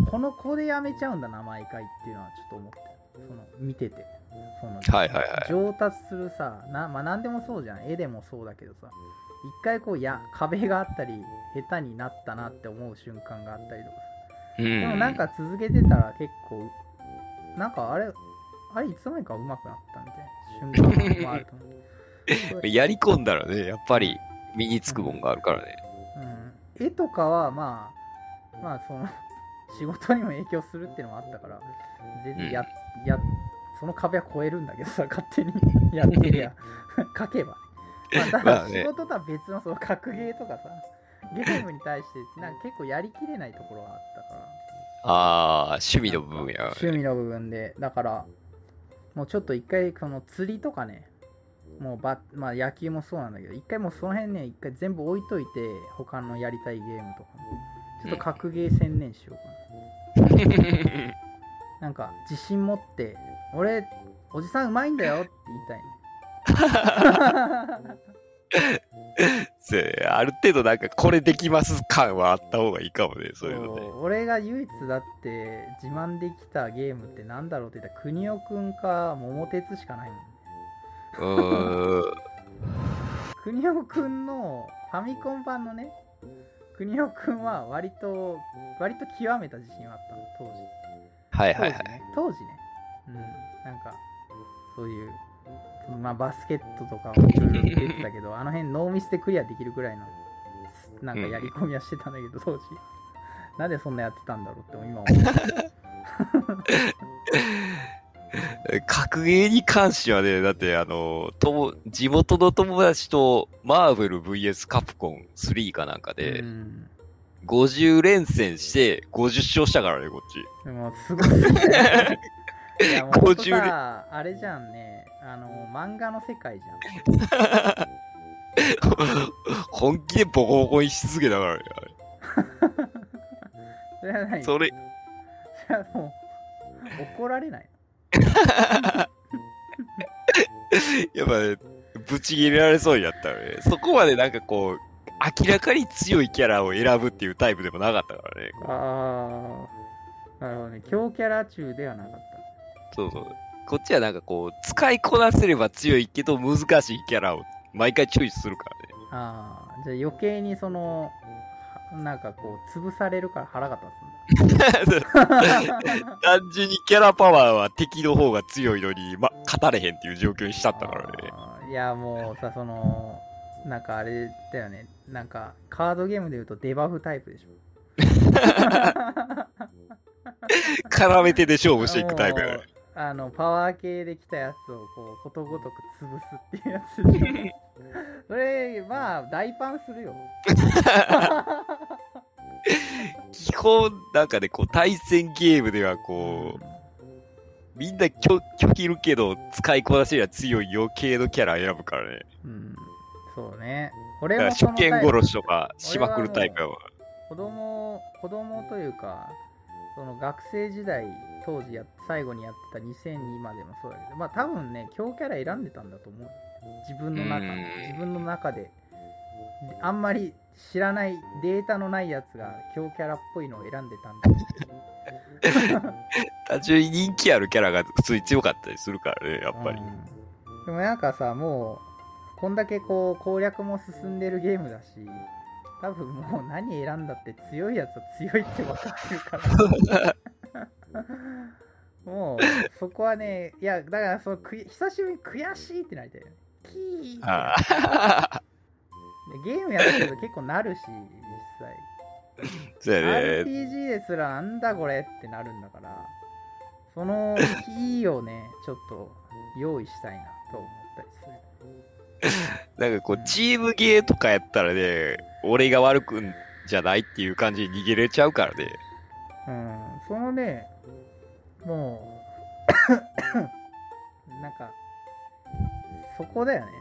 この子でやめちゃうんだな毎回っていうのはちょっと思って。その見ててそのはいはいはい。上達するさなまあ何でもそうじゃん。絵でもそうだけどさ。一回こうや壁があったり下手になったなって思う瞬間があったりとかさ。うん。でもなんか続けてたら結構なんかあれあれいつの間にか上手くなったみたいな。瞬間もあると思う。*laughs* やり込んだらね、やっぱり身につくもんがあるからね。うん、絵とかはまあまあその仕事にも影響するっていうのもあったから全然や,、やその壁は越えるんだけどさ勝手に。*laughs* やってりゃ。書けばね、まあ、ただまあね。仕事とは別のその格ゲーとかさ。ゲームに対してなんか結構やりきれないところがあったから。ああ、趣味の部分や。趣味の部分で。だからもうちょっと一回その釣りとかね。もうば、まあ、野球もそうなんだけど一回もうその辺ね一回全部置いといて他のやりたいゲームとかちょっと格ゲー専念しようかな、*laughs* なんか自信持って俺おじさんうまいんだよって言いたいねせ *laughs* ある程度なんかこれできます感はあった方がいいかもね、そういうのね。俺が唯一だって自慢できたゲームってなんだろうって言ったら国尾くんか桃鉄しかないもんねうーん。*laughs* 国尾くんのファミコン版のね国尾くんは割と割と極めた自信はあったの当時はいはいはい。ね当時ねうん。なんかそういうまあバスケットとかもいろいろ出てたけどあの辺ノーミスでクリアできるぐらいのなんかやり込みはしてたんだけど当時。なんでそんなやってたんだろうって今思う。*laughs* 格ゲーに関してはね、だってあの、とも地元の友達とマーベル VS カプコン3かなんかでう、ん。50連戦して50勝したからね、こっち。でもすごい。ね *laughs* いや *laughs* もうほんと50さあれじゃんね。あの漫画の世界じゃん。*laughs* 本気でボコボコにし続けたからね。*laughs* それは何それ、それはもう怒られない。やっぱね、ぶち切れられそうになったらね、そこまでなんかこう、明らかに強いキャラを選ぶっていうタイプでもなかったからね。ああなるほどね。強キャラ中ではなかっそうそう。こっちはなんかこう、使いこなせれば強いけど難しいキャラを毎回チョイスするからね。たああじゃあ余計にそのはなんかこう潰されるから腹が立つんだ単純にキャラパワーは敵の方が強いのに、ま、勝たれへんっていう状況にしちゃったからね。いやもうさそのなんかあれだよねなんかカードゲームで言うとデバフタイプでしょ *laughs* 絡めてで勝負していくタイプやね。あのパワー系で来たやつをこうことごとく潰すっていうやつでそれまあ大パンするよ基本、なんかね、こう、対戦ゲームではこう、みんな拒拒否るけど、使いこなしには強い余計のキャラ選ぶからね。うんそうね俺もそ初見殺しとかしまくるタイプやわ。子供子供というかその学生時代当時や最後にやってた2002までもそうだけどまあ多分ね強キャラ選んでたんだと思う。自分の中うん。自分の中であんまり知らないデータのないやつが強キャラっぽいのを選んでたんだ。*laughs* 単純に人気あるキャラが普通に強かったりするからね、やっぱり。うん。でもなんかさもうこんだけこう攻略も進んでるゲームだし多分もう何選んだって強いやつは強いって分かってるから *laughs* *laughs* もうそこはねいやだからそのく久しぶりに悔しいってなりたいよね。キーっゲームやってると結構なるし実際。ー *laughs* そうやね。RPG ですらなんだこれってなるんだからそのキーをねちょっと用意したいなと思ったりする。*laughs* なんかこう、チームゲーとかやったらね、俺が悪くんじゃないっていう感じに逃げれちゃうからね。うん。そのねもうなんかそこだよね。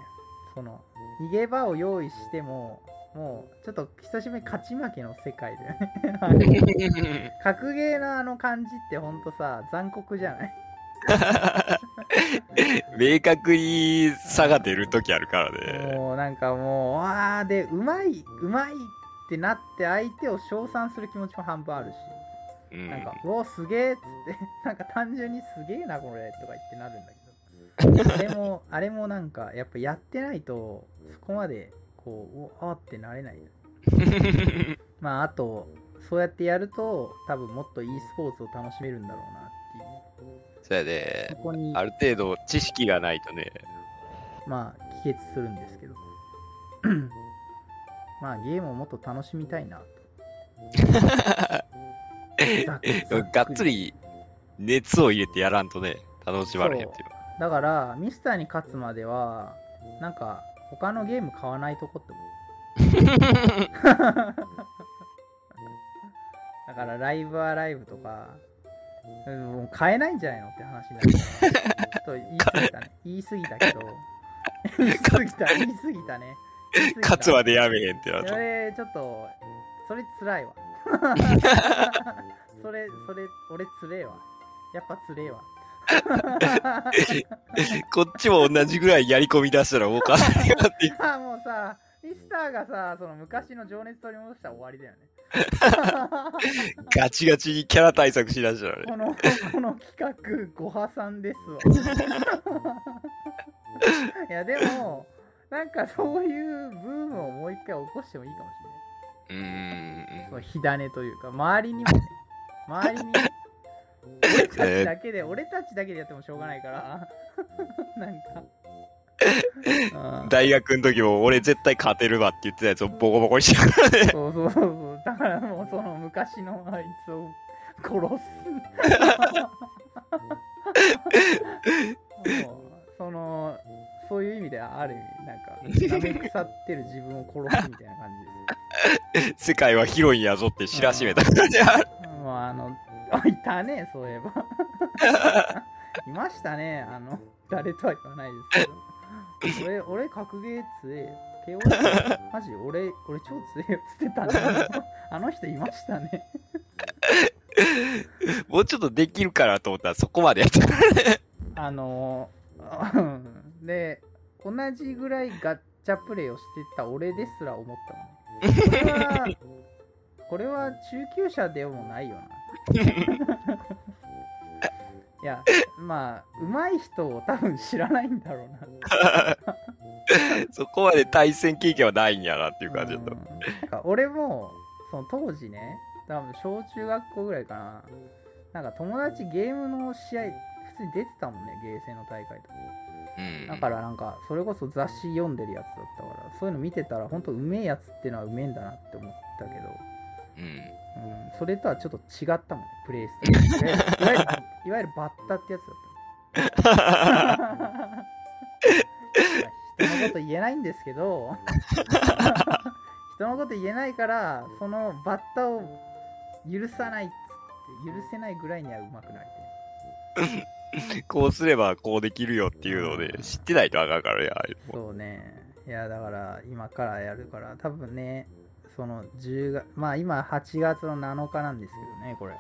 その逃げ場を用意してももうちょっと久しぶりに勝ち負けの世界だよね。*laughs* 格ゲーのあの感じってほんとさ残酷じゃない？*laughs* 明確に差が出るときあるからね。もうなんかもうわーでうまいうまいってなって相手を称賛する気持ちも半分あるし。うんなんか、うおすげえっつって、*laughs* なんか単純にすげえな、これとか言ってなるんだけど、*laughs* あれも、あれもなんか、やっぱやってないと、そこまで、こう、おあってなれない。*laughs* まあ、あと、そうやってやると、多分もっと e スポーツを楽しめるんだろうなっていう。そうやねそ。こに、ある程度知識がないとね。まあ、帰結するんですけど。*clears throat* まあ、ゲームをもっと楽しみたいなと。*laughs* がっつり熱を入れてやらんとね、楽しまれへんっていうの。だからミスターに勝つまではなんか他のゲーム買わないとこって思う。*laughs* だからライブアライブとかうんもう買えないんじゃないのって話になるからちょっと言い過ぎたね。言い過ぎたけど。言い過ぎた。言い過ぎたね。勝つまでやめへんってなるとそ。れちょっとそれつらいわ *laughs* それそれ俺つれえわ。やっぱつれえわ。*laughs* こっちも同じぐらいやり込み出したらもうかなりなって。*laughs* あもうさミスターがさその昔の情熱取り戻したら終わりだよね。ガチガチにキャラ対策しだしたらね。このこの企画ご破産ですわ。いやでもなんかそういうブームをもう一回起こしてもいいかもし。れないその火種というか周りにもね周りに俺たちだけで、俺たちだけでやってもしょうがないから *laughs* なんかうん大学の時も俺絶対勝てるわって言ってたやつをボコボコにしたからね。そうそうそうそう。だからもうその昔のあいつを殺す。*laughs* そのそういう意味ではある意味なんか舐め腐ってる自分を殺すみたいな感じ。世界は広いんやぞって知らしめた感じある。*laughs* もうあのあいたねそういえば。*laughs* いましたねあの誰とは言わないですけど。俺俺格ゲー強えよ。KO マジ俺俺超強えよっつってたね。あの人いましたね。もうちょっとできるかなと思ったらそこまでやったからね。あのーで、同じぐらいガッチャプレイをしてた俺ですら思ったもん。これは、これは中級者でもないよな。*laughs* いや、まあ、上手い人を多分知らないんだろうな。そこまで対戦経験はないんやなっていう感じだった。うんなんか俺も、その当時ね、多分小中学校ぐらいかな。なんか友達ゲームの試合、普通に出てたもんね、ゲーセンの大会とか。うん。だからなんかそれこそ雑誌読んでるやつだったからそういうの見てたら本当うめえやつっていうのはうめえんだなって思ったけど、うん。うん、それとはちょっと違ったもんねプレイスタイルいわゆるいわゆる *laughs* いわゆるバッタってやつだった *laughs* 人のこと言えないんですけど。*laughs* 人のこと言えないからそのバッタを許さないっつって許せないぐらいにはうまくなりたい *laughs* こうすればこうできるよっていうので知ってないとあかんからね、ああいうのもそうね。いや、だから今からやるから、多分ね、その10月、まあ今8月の7日なんですけどね、これ。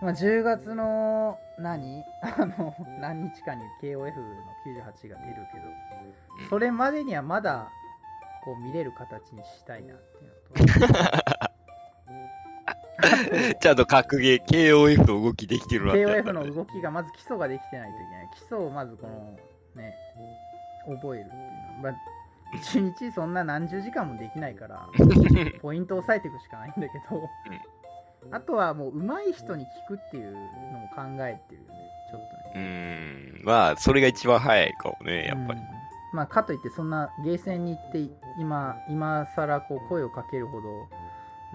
まあ10月の何？*laughs* あの、何日かに KOF の98が出るけど、それまでにはまだこう見れる形にしたいなっていうのと。*laughs* *laughs* ちゃんと格ゲー、KOF の動きできてるなってやった KOF の動きがまず基礎ができてないといけない。基礎をまずこのね、覚えるっていうのは。まあ一日そんな何十時間もできないから *laughs* ポイント押さえていくしかないんだけど、あとはもう上手い人に聞くっていうのも考えてるよねちょっとうねん。まあ、それが一番早いかもね、やっぱりうん。まあかといってそんなゲーセンに行って今今更こう声をかけるほど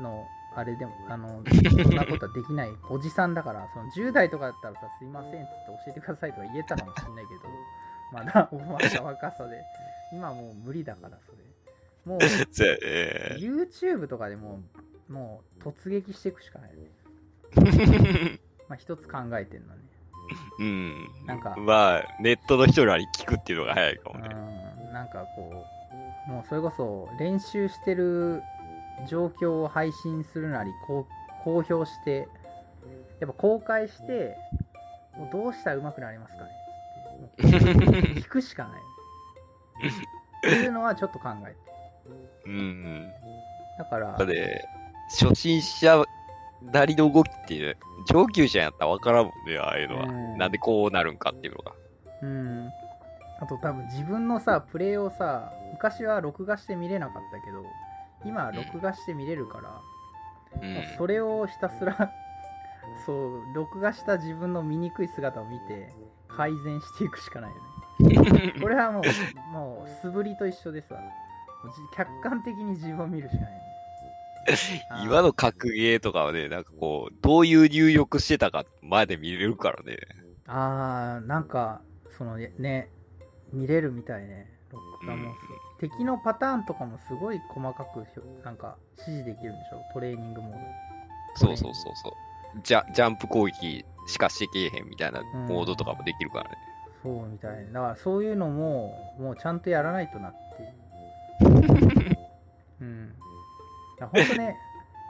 のあれでもあのそんなことはできない。*laughs* おじさんだからその10代とかだったらさすいませんっつって教えてくださいとか言えたかもしれないけどまだおまだ若さで。今もう無理だからそれ。もう YouTube とかでもうもう突撃していくしかないね。*laughs* まあ一つ考えてんのね。うん。なんかまあ、ネットの人らに聞くっていうのが早いかもね。うんなんかこうもうそれこそ練習してる状況を配信するなり公表してやっぱ公開してもうどうしたら上手くなりますかねつって聞くしかないっていうのはちょっと考えてうん。だからだって、初心者なりの動きって、上級者やったら分からんもんね、ああいうのは。うんなんでこうなるんかっていうのが。うんあと多分自分のさプレイをさ昔は録画して見れなかったけど今は録画して見れるから、う。もうんそれをひたすら *laughs* そう録画した自分の醜い姿を見て改善していくしかないよね。*laughs* これはもうもう素振りと一緒でさ客観的に自分を見るしかない。*laughs* よね今の格ゲーとかはね、なんかこう、どういう入力してたか前で見れるからね。あーなんかそのね見れるみたいね録画も、うん。敵のパターンとかもすごい細かくなんか指示できるんでしょ？トレーニングモーそうそうそうそう。ジャジャンプ攻撃しかしてけえへんみたいなモードとかもできるからね。ドそうみたいだからそういうのももうちゃんとやらないとなっていう。*laughs* うん。ほんとね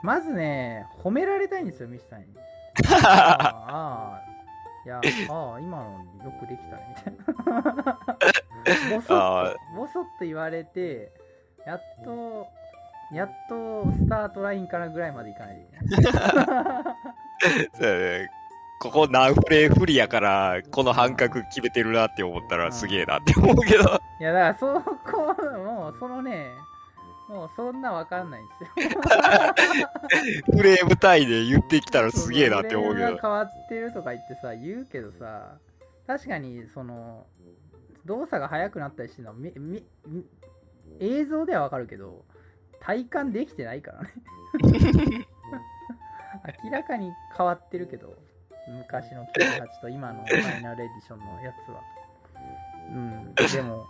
まずね褒められたいんですよミシさんに。*laughs* あーあーいやああ今のよくできたねみたいな *laughs* ボソッとボソッと言われてやっとやっとスタートラインからぐらいまでいかないといけない *laughs* そうやね。ここ何フレー不利やから、この半角決めてるなって思ったらすげえなって思うけど。いやだからそこもうそのねもうそんなわかんないんですよ。*laughs* フレーム単位で言ってきたらすげえなって思うけど。フレームが。変わってるとか言ってさ言うけどさ確かにその動作が速くなったりしてるのはみみみ映像ではわかるけど体感できてないからね。*laughs* 明らかに変わってるけど昔の98と今のファイナルエディションのやつは。うんでも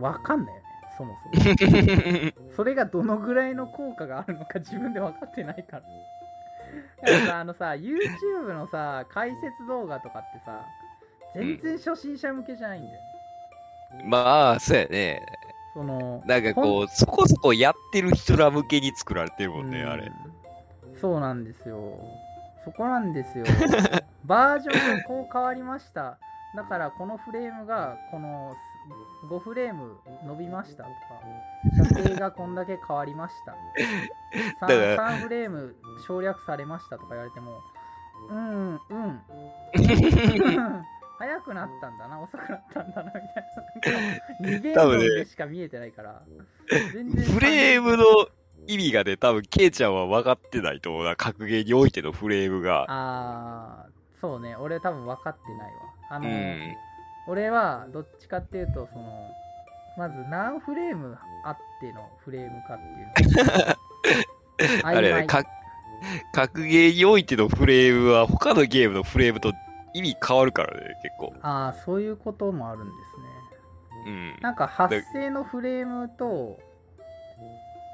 わかんないよ。ねそもそもそれがどのぐらいの効果があるのか自分で分かってないから。だからさ、あのさ、YouTube のさ、解説動画とかってさ、全然初心者向けじゃないんだよね。まあ、そうやね。その、なんかこう、そこそこやってる人ら向けに作られてるもんね、うんあれ。そうなんですよ。そこなんですよ。*laughs* バージョンがこう変わりました。だからこのフレームがこの5フレーム伸びましたとか、射程がこんだけ変わりました。だから 3, 3フレーム省略されましたとか言われても、うん、うん。うん早くなったんだな、遅くなったんだな、みたいな。逃げ多分ねるでしか見えてないから。全然フレームの意味がね、多分、ケイちゃんは分かってないと思うな。格ゲーにおいてのフレームが。あーそうね俺多分分かってないわあの、うん。俺はどっちかっていうとそのまず何フレームあってのフレームかっていうの *laughs* あれね、か格ゲーにおいてのフレームは他のゲームのフレームと意味変わるからね、結構。ああそういうこともあるんですねうん。なんか発生のフレームと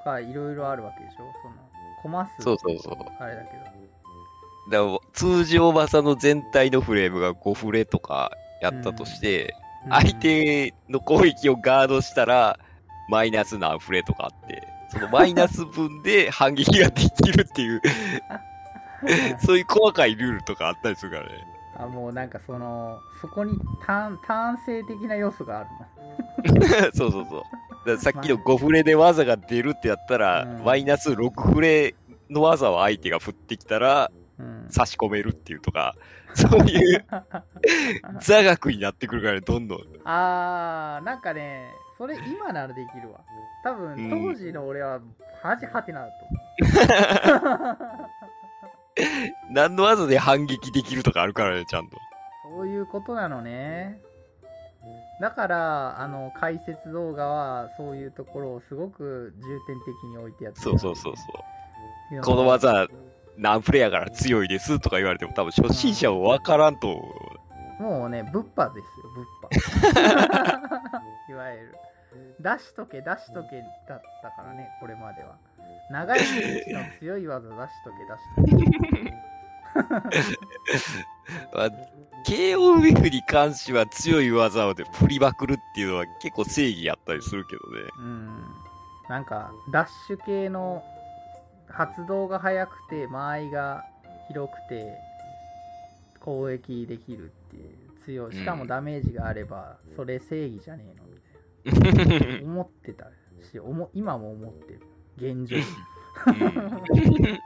がいろいろあるわけでしょ？そのコマ数そうそうそう。あれだけどだから通常技の全体のフレームが5フレとかやったとして、うん。相手の攻撃をガードしたら、マイナス何フレとかあって、そのマイナス分で *laughs* 反撃ができるっていう、*laughs* そういう細かいルールとかあったりするからね。あもうなんかそのそこに単単性的な要素があるの。*laughs* そうそうそう。さっきの5フレで技が出るってやったら、うん。マイナス6フレの技を相手が振ってきたら、うん差し込めるっていうとか、*laughs* そういう *laughs* 座学になってくるからね、どんどん。あーなんかねそれ今ならできるわ多分うん当時の俺は恥はてなだと *laughs* 何の技で反撃できるとかあるからね、ちゃんと。そういうことなのねだからあの解説動画はそういうところをすごく重点的に置いてやってそうそうそうそう。うこの技、何プレイやから強いですとか言われても多分初心者は分からんと思う。もうね物販ですよ物販いわゆる。出しとけ出しとけだったからねこれまでは。長いリーチの強い技出しとけ出しとけ。*laughs* まあ、KOF に関しては強い技をで振りまくるっていうのは結構正義やったりするけどね。うん。なんかダッシュ系の発動が速くて間合いが広くて攻撃できるっていう強いしかもダメージがあればそれ正義じゃねえのみたいな。*laughs* 思ってたし思今も思ってる。現状。うん。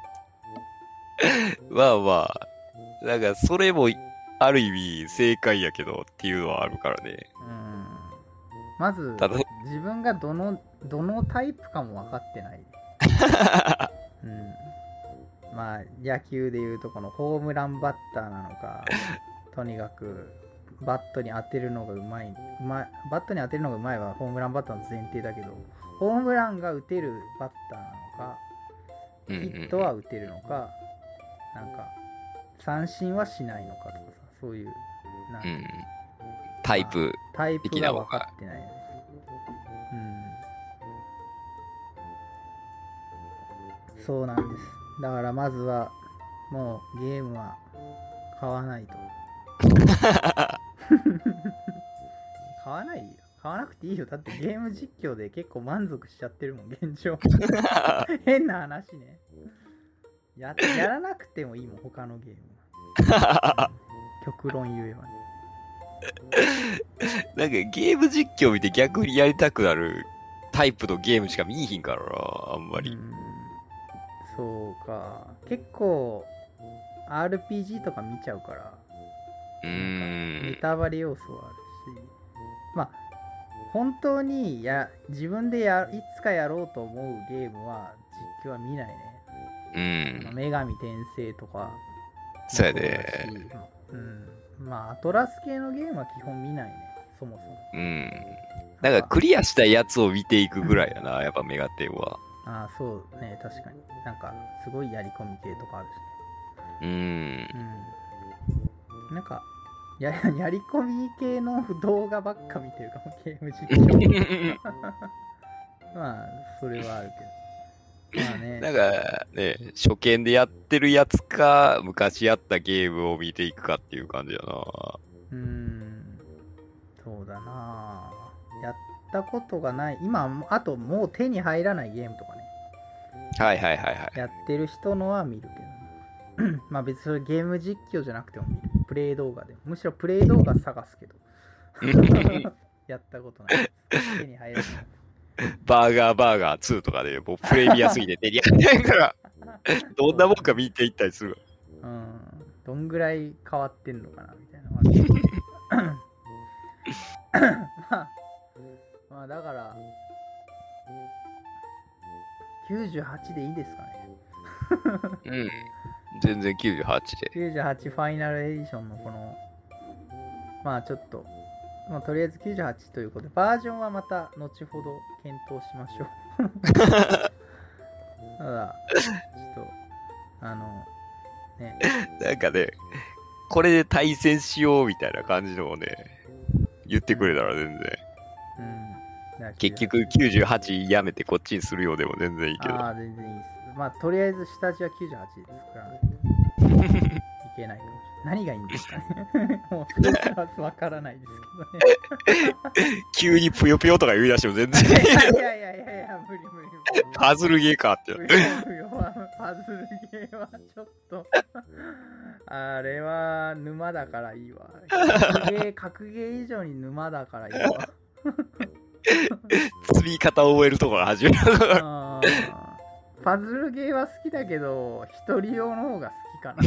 まあまあ、なんかそれもある意味正解やけどっていうのはあるからね。うん。まず自分がどのどのタイプかも分かってない、*laughs* うん、まあ野球でいうとこのホームランバッターなのか *laughs* とにかくバットに当てるのがうまい。うまい。バットに当てるのがうまいはホームランバッターの前提だけどホームランが打てるバッターなのかヒうんうん。ットは打てるのかなんか三振はしないのかとかさそういうなんかうんタイプ。タイプが分かってないそうなんです。だからまずは、もうゲームは買わないと。*laughs* 買わないよ。買わなくていいよ。だってゲーム実況で結構満足しちゃってるもん、現状。*laughs* 変な話ね。ややらなくてもいいもん、他のゲームは。*laughs* 極論言えばね。なんかゲーム実況見て逆にやりたくなるタイプのゲームしか見えひんからな、あんまり。うんか結構 RPG とか見ちゃうからうネ。タバレ要素はあるしまあ本当にや自分でやいつかやろうと思うゲームは実況は見ないね、うん。女神転生とかそうやもで。そうんまあアトラス系のゲームは基本見ないねそもそもうん。なんかクリアしたやつを見ていくぐらいやな、やっぱメガテンは。ああそうね確かになんかすごいやり込み系とかあるしねうーん。うん。なんか、や *laughs* やり込み系の動画ばっか見てるかも、ゲーム実況。*laughs* まあ、それはあるけど。まあね。なんかね、初見でやってるやつか、昔やったゲームを見ていくかっていう感じやな。うーん。そうだなやったことがない。今、あともう手に入らないゲームとかね。はいはいはいはい。やってる人のは見るけどね。*clears throat* まあ別にそれゲーム実況じゃなくても見る。プレイ動画でも。むしろプレイ動画探すけど。*laughs* やったことない。手に入らない。バーガーバーガー2とかで、もうプレミアすぎて手に入らないから、*laughs* どんなもんか見ていったりするわ。うん。どんぐらい変わってんのかなみたいな。*laughs* まあ、まあだから、98でいいですかね。うん。全然98で。98ファイナルエディションのこの、まあちょっと、まあ、とりあえず98ということで、バージョンはまた後ほど検討しましょう。*laughs* ただ、ちょっと、あの、ね、なんかね、これで対戦しようみたいな感じのをね、言ってくれたら全然。結局98やめてこっちにするようでも全然いいけど。ああ、全然いいです。まあ、とりあえず下地は98で作らないといけないかもしれない。何がいいんですかね *laughs* もう、それはわからないです急にぷよぷよとか言い出しても全然けどね。いやいやいやいや、無理無理無理。パズルゲーかって。*laughs* パズルゲーはちょっとあれは沼だからいいわ格ゲー格ゲー以上に沼だからいいわ *laughs* 積み方を覚えるところが始める。パズルゲーは好きだけど一人用の方が好きかな。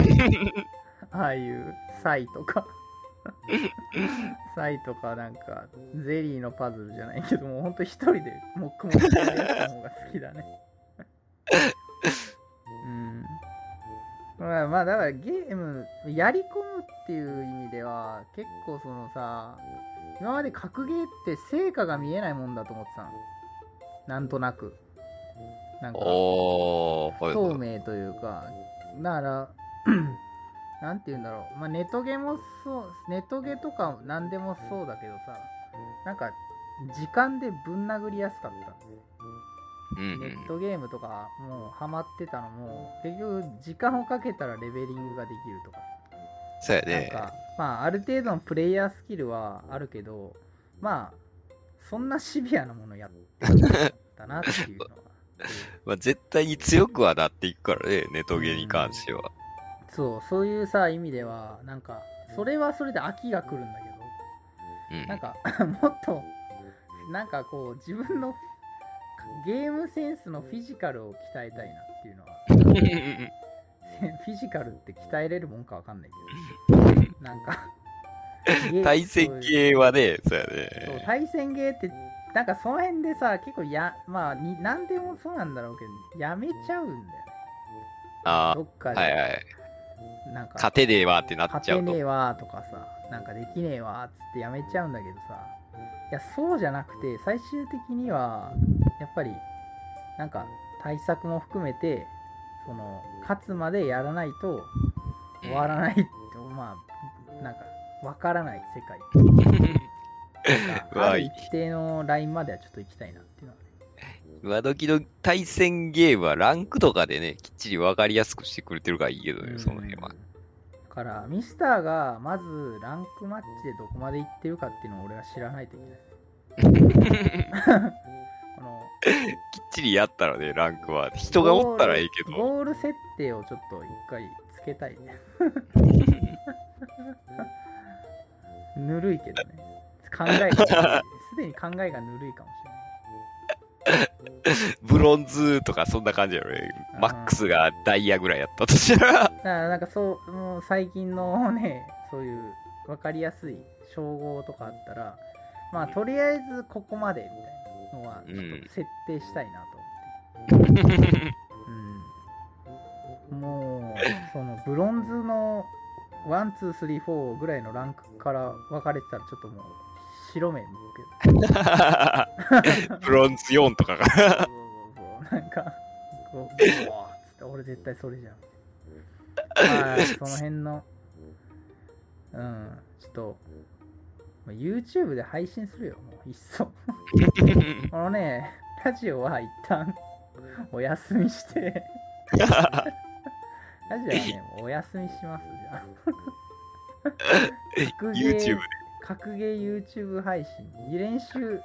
*laughs* ああいうサイとか。サイとかなんかゼリーのパズルじゃないけどもうほんと一人で黙々とやるやつの方が好きだね。うん。まあまあだからゲームやり込むっていう意味では結構そのさ今まで格ゲーって成果が見えないもんだと思ってたの。なんとなく。なんかおー、はい透はい。明というか、だから、*clears throat* なんて言うんだろう、まあ、ネトゲもそう、ネトゲとか何でもそうだけどさ、なんか、時間でぶん殴りやすかった。うんネットゲームとか、もうハマってたのも、結局、時間をかけたらレベリングができるとか、そうやね。なんか、まあ、ある程度のプレイヤースキルはあるけど、まあ、そんなシビアなものやったなっていうのは。*laughs* まあ、絶対に強くはなっていくからね、ネトゲに関しては。そう、そういうさ、意味では、なんか、それはそれで飽きが来るんだけうんど、なんか、*laughs* もっと、なんかこう、自分のゲームセンスのフィジカルを鍛えたいなっていうのは、*laughs* フィジカルって鍛えれるもんかわかんないけど、なんか、*laughs* ゲー対戦系はね、そうやそうね。対戦ゲーって、なんかその辺でさ、結構や、まあに、なんでもそうなんだろうけど、やめちゃうんだよね。あどっかあ、で、はいはい。なんか、勝てねえわってなっちゃうと勝てね。えわとかさなんかできねえわっつってやめちゃうんだけどさいやそうじゃなくて最終的にはやっぱりなんか対策も含めてその勝つまでやらないと終わらないって、まあなんかわからない世界 *laughs* ある一定のラインまではちょっと行きたいなっていうのはね今時の対戦ゲームはランクとかでね、きっちり分かりやすくしてくれてるからいいけどね、その辺は。だからミスターがまずランクマッチでどこまで行ってるかっていうのを俺は知らないといけない *laughs* このきっちりやったらね、ランクは。人がおったらいいけど。ゴール設定をちょっと一回つけたいね *laughs* ぬるいけどね。考えがすでに考えがぬるいかもしれない。ブロンズとかそんな感じやろね。う。んマックスがダイヤぐらいやったとしたら。だからなんかそうもう最近のねそういう分かりやすい称号とかあったらまあとりあえずここまでみたいなのはちょっと設定したいなと思って、*laughs* うん、もうそのブロンズの one two three four ぐらいのランクから分かれてたらちょっともう白目剥け。ブロンズ4とかが。そうそうそう。なんかこうつって俺絶対それじゃん。まあその辺のうん。ちょっとまあ YouTube で配信するよ。もういっそ。*laughs* このねラジオは一旦お休みして *laughs* ラジオはねお休みしますじゃあ。*laughs* 格ゲー YouTube で。格ゲー YouTube 配信。練習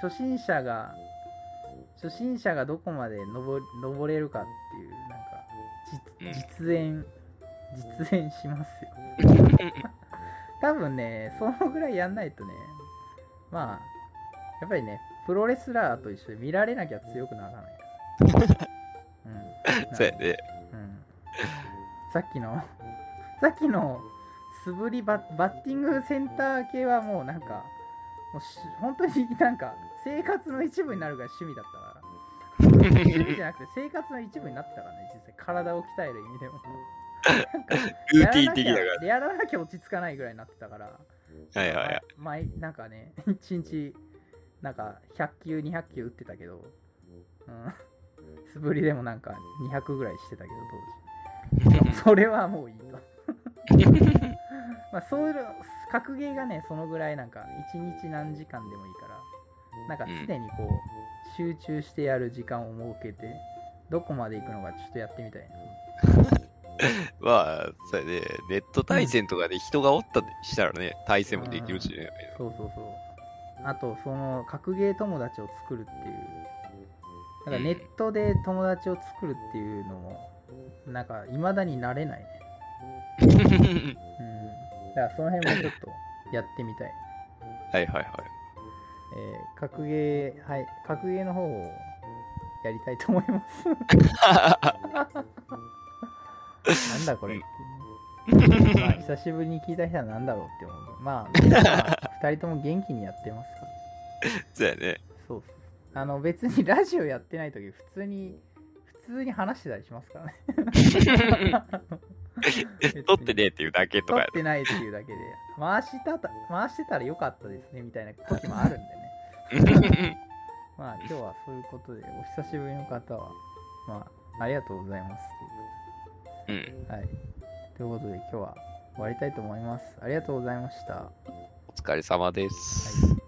初心者が初心者がどこまで登登れるかっていうなんか実演実演しますよ。*laughs* 多分ねそのぐらいやんないとねまあやっぱりねプロレスラーと一緒に見られなきゃ強くならないから。*laughs* うん。そうやね。う *laughs* んさっきのさっきの素振りババッティングセンター系はもうなんかもうし本当になんか生活の一部になるぐらい趣味だったから。趣味じゃなくて生活の一部になってたからね実際。体を鍛える意味でも。なんかルーティン的だかやらなきゃやらなきゃ落ち着かないぐらいになってたから。ら。はいはいはい。毎なんかね一日なんか100球200球打ってたけど、うん、素振りでもなんか200ぐらいしてたけど当時それはもういいとまあそういう格ゲーがねそのぐらいなんか1日何時間でもいいからなんか常にこう集中してやる時間を設けてどこまで行くのかちょっとやってみたいな *laughs* まあ、そうやね。ネット対戦とかで人がおったりしたらね、対戦もできるしね。そうそうそう。あと、その、格ゲー友達を作るっていう。だからネットで友達を作るっていうのも、なんか、未だになれないね。うん。だから、その辺もちょっとやってみたい。はいはいはい。えー格ゲー、はい、格ゲーの方をやりたいと思います。なんだこれまあ、久しぶりに聞いた人は何だろうって思う。まあ、まあ、2人とも元気にやってますから。*laughs* そうやね。そうそう。あの、別にラジオやってない時普通に、普通に話してたりしますからね。*laughs* 撮ってねっていうだけと撮かやってないっていうだけで、回したた回してたらよかったですねみたいな時もあるんでね。ろ。*laughs* まあ今日はそういうことで、お久しぶりの方は、まあ、ありがとうございますうん。という。はい。ということで今日は終わりたいと思います。ありがとうございました。はお疲れ様です。い。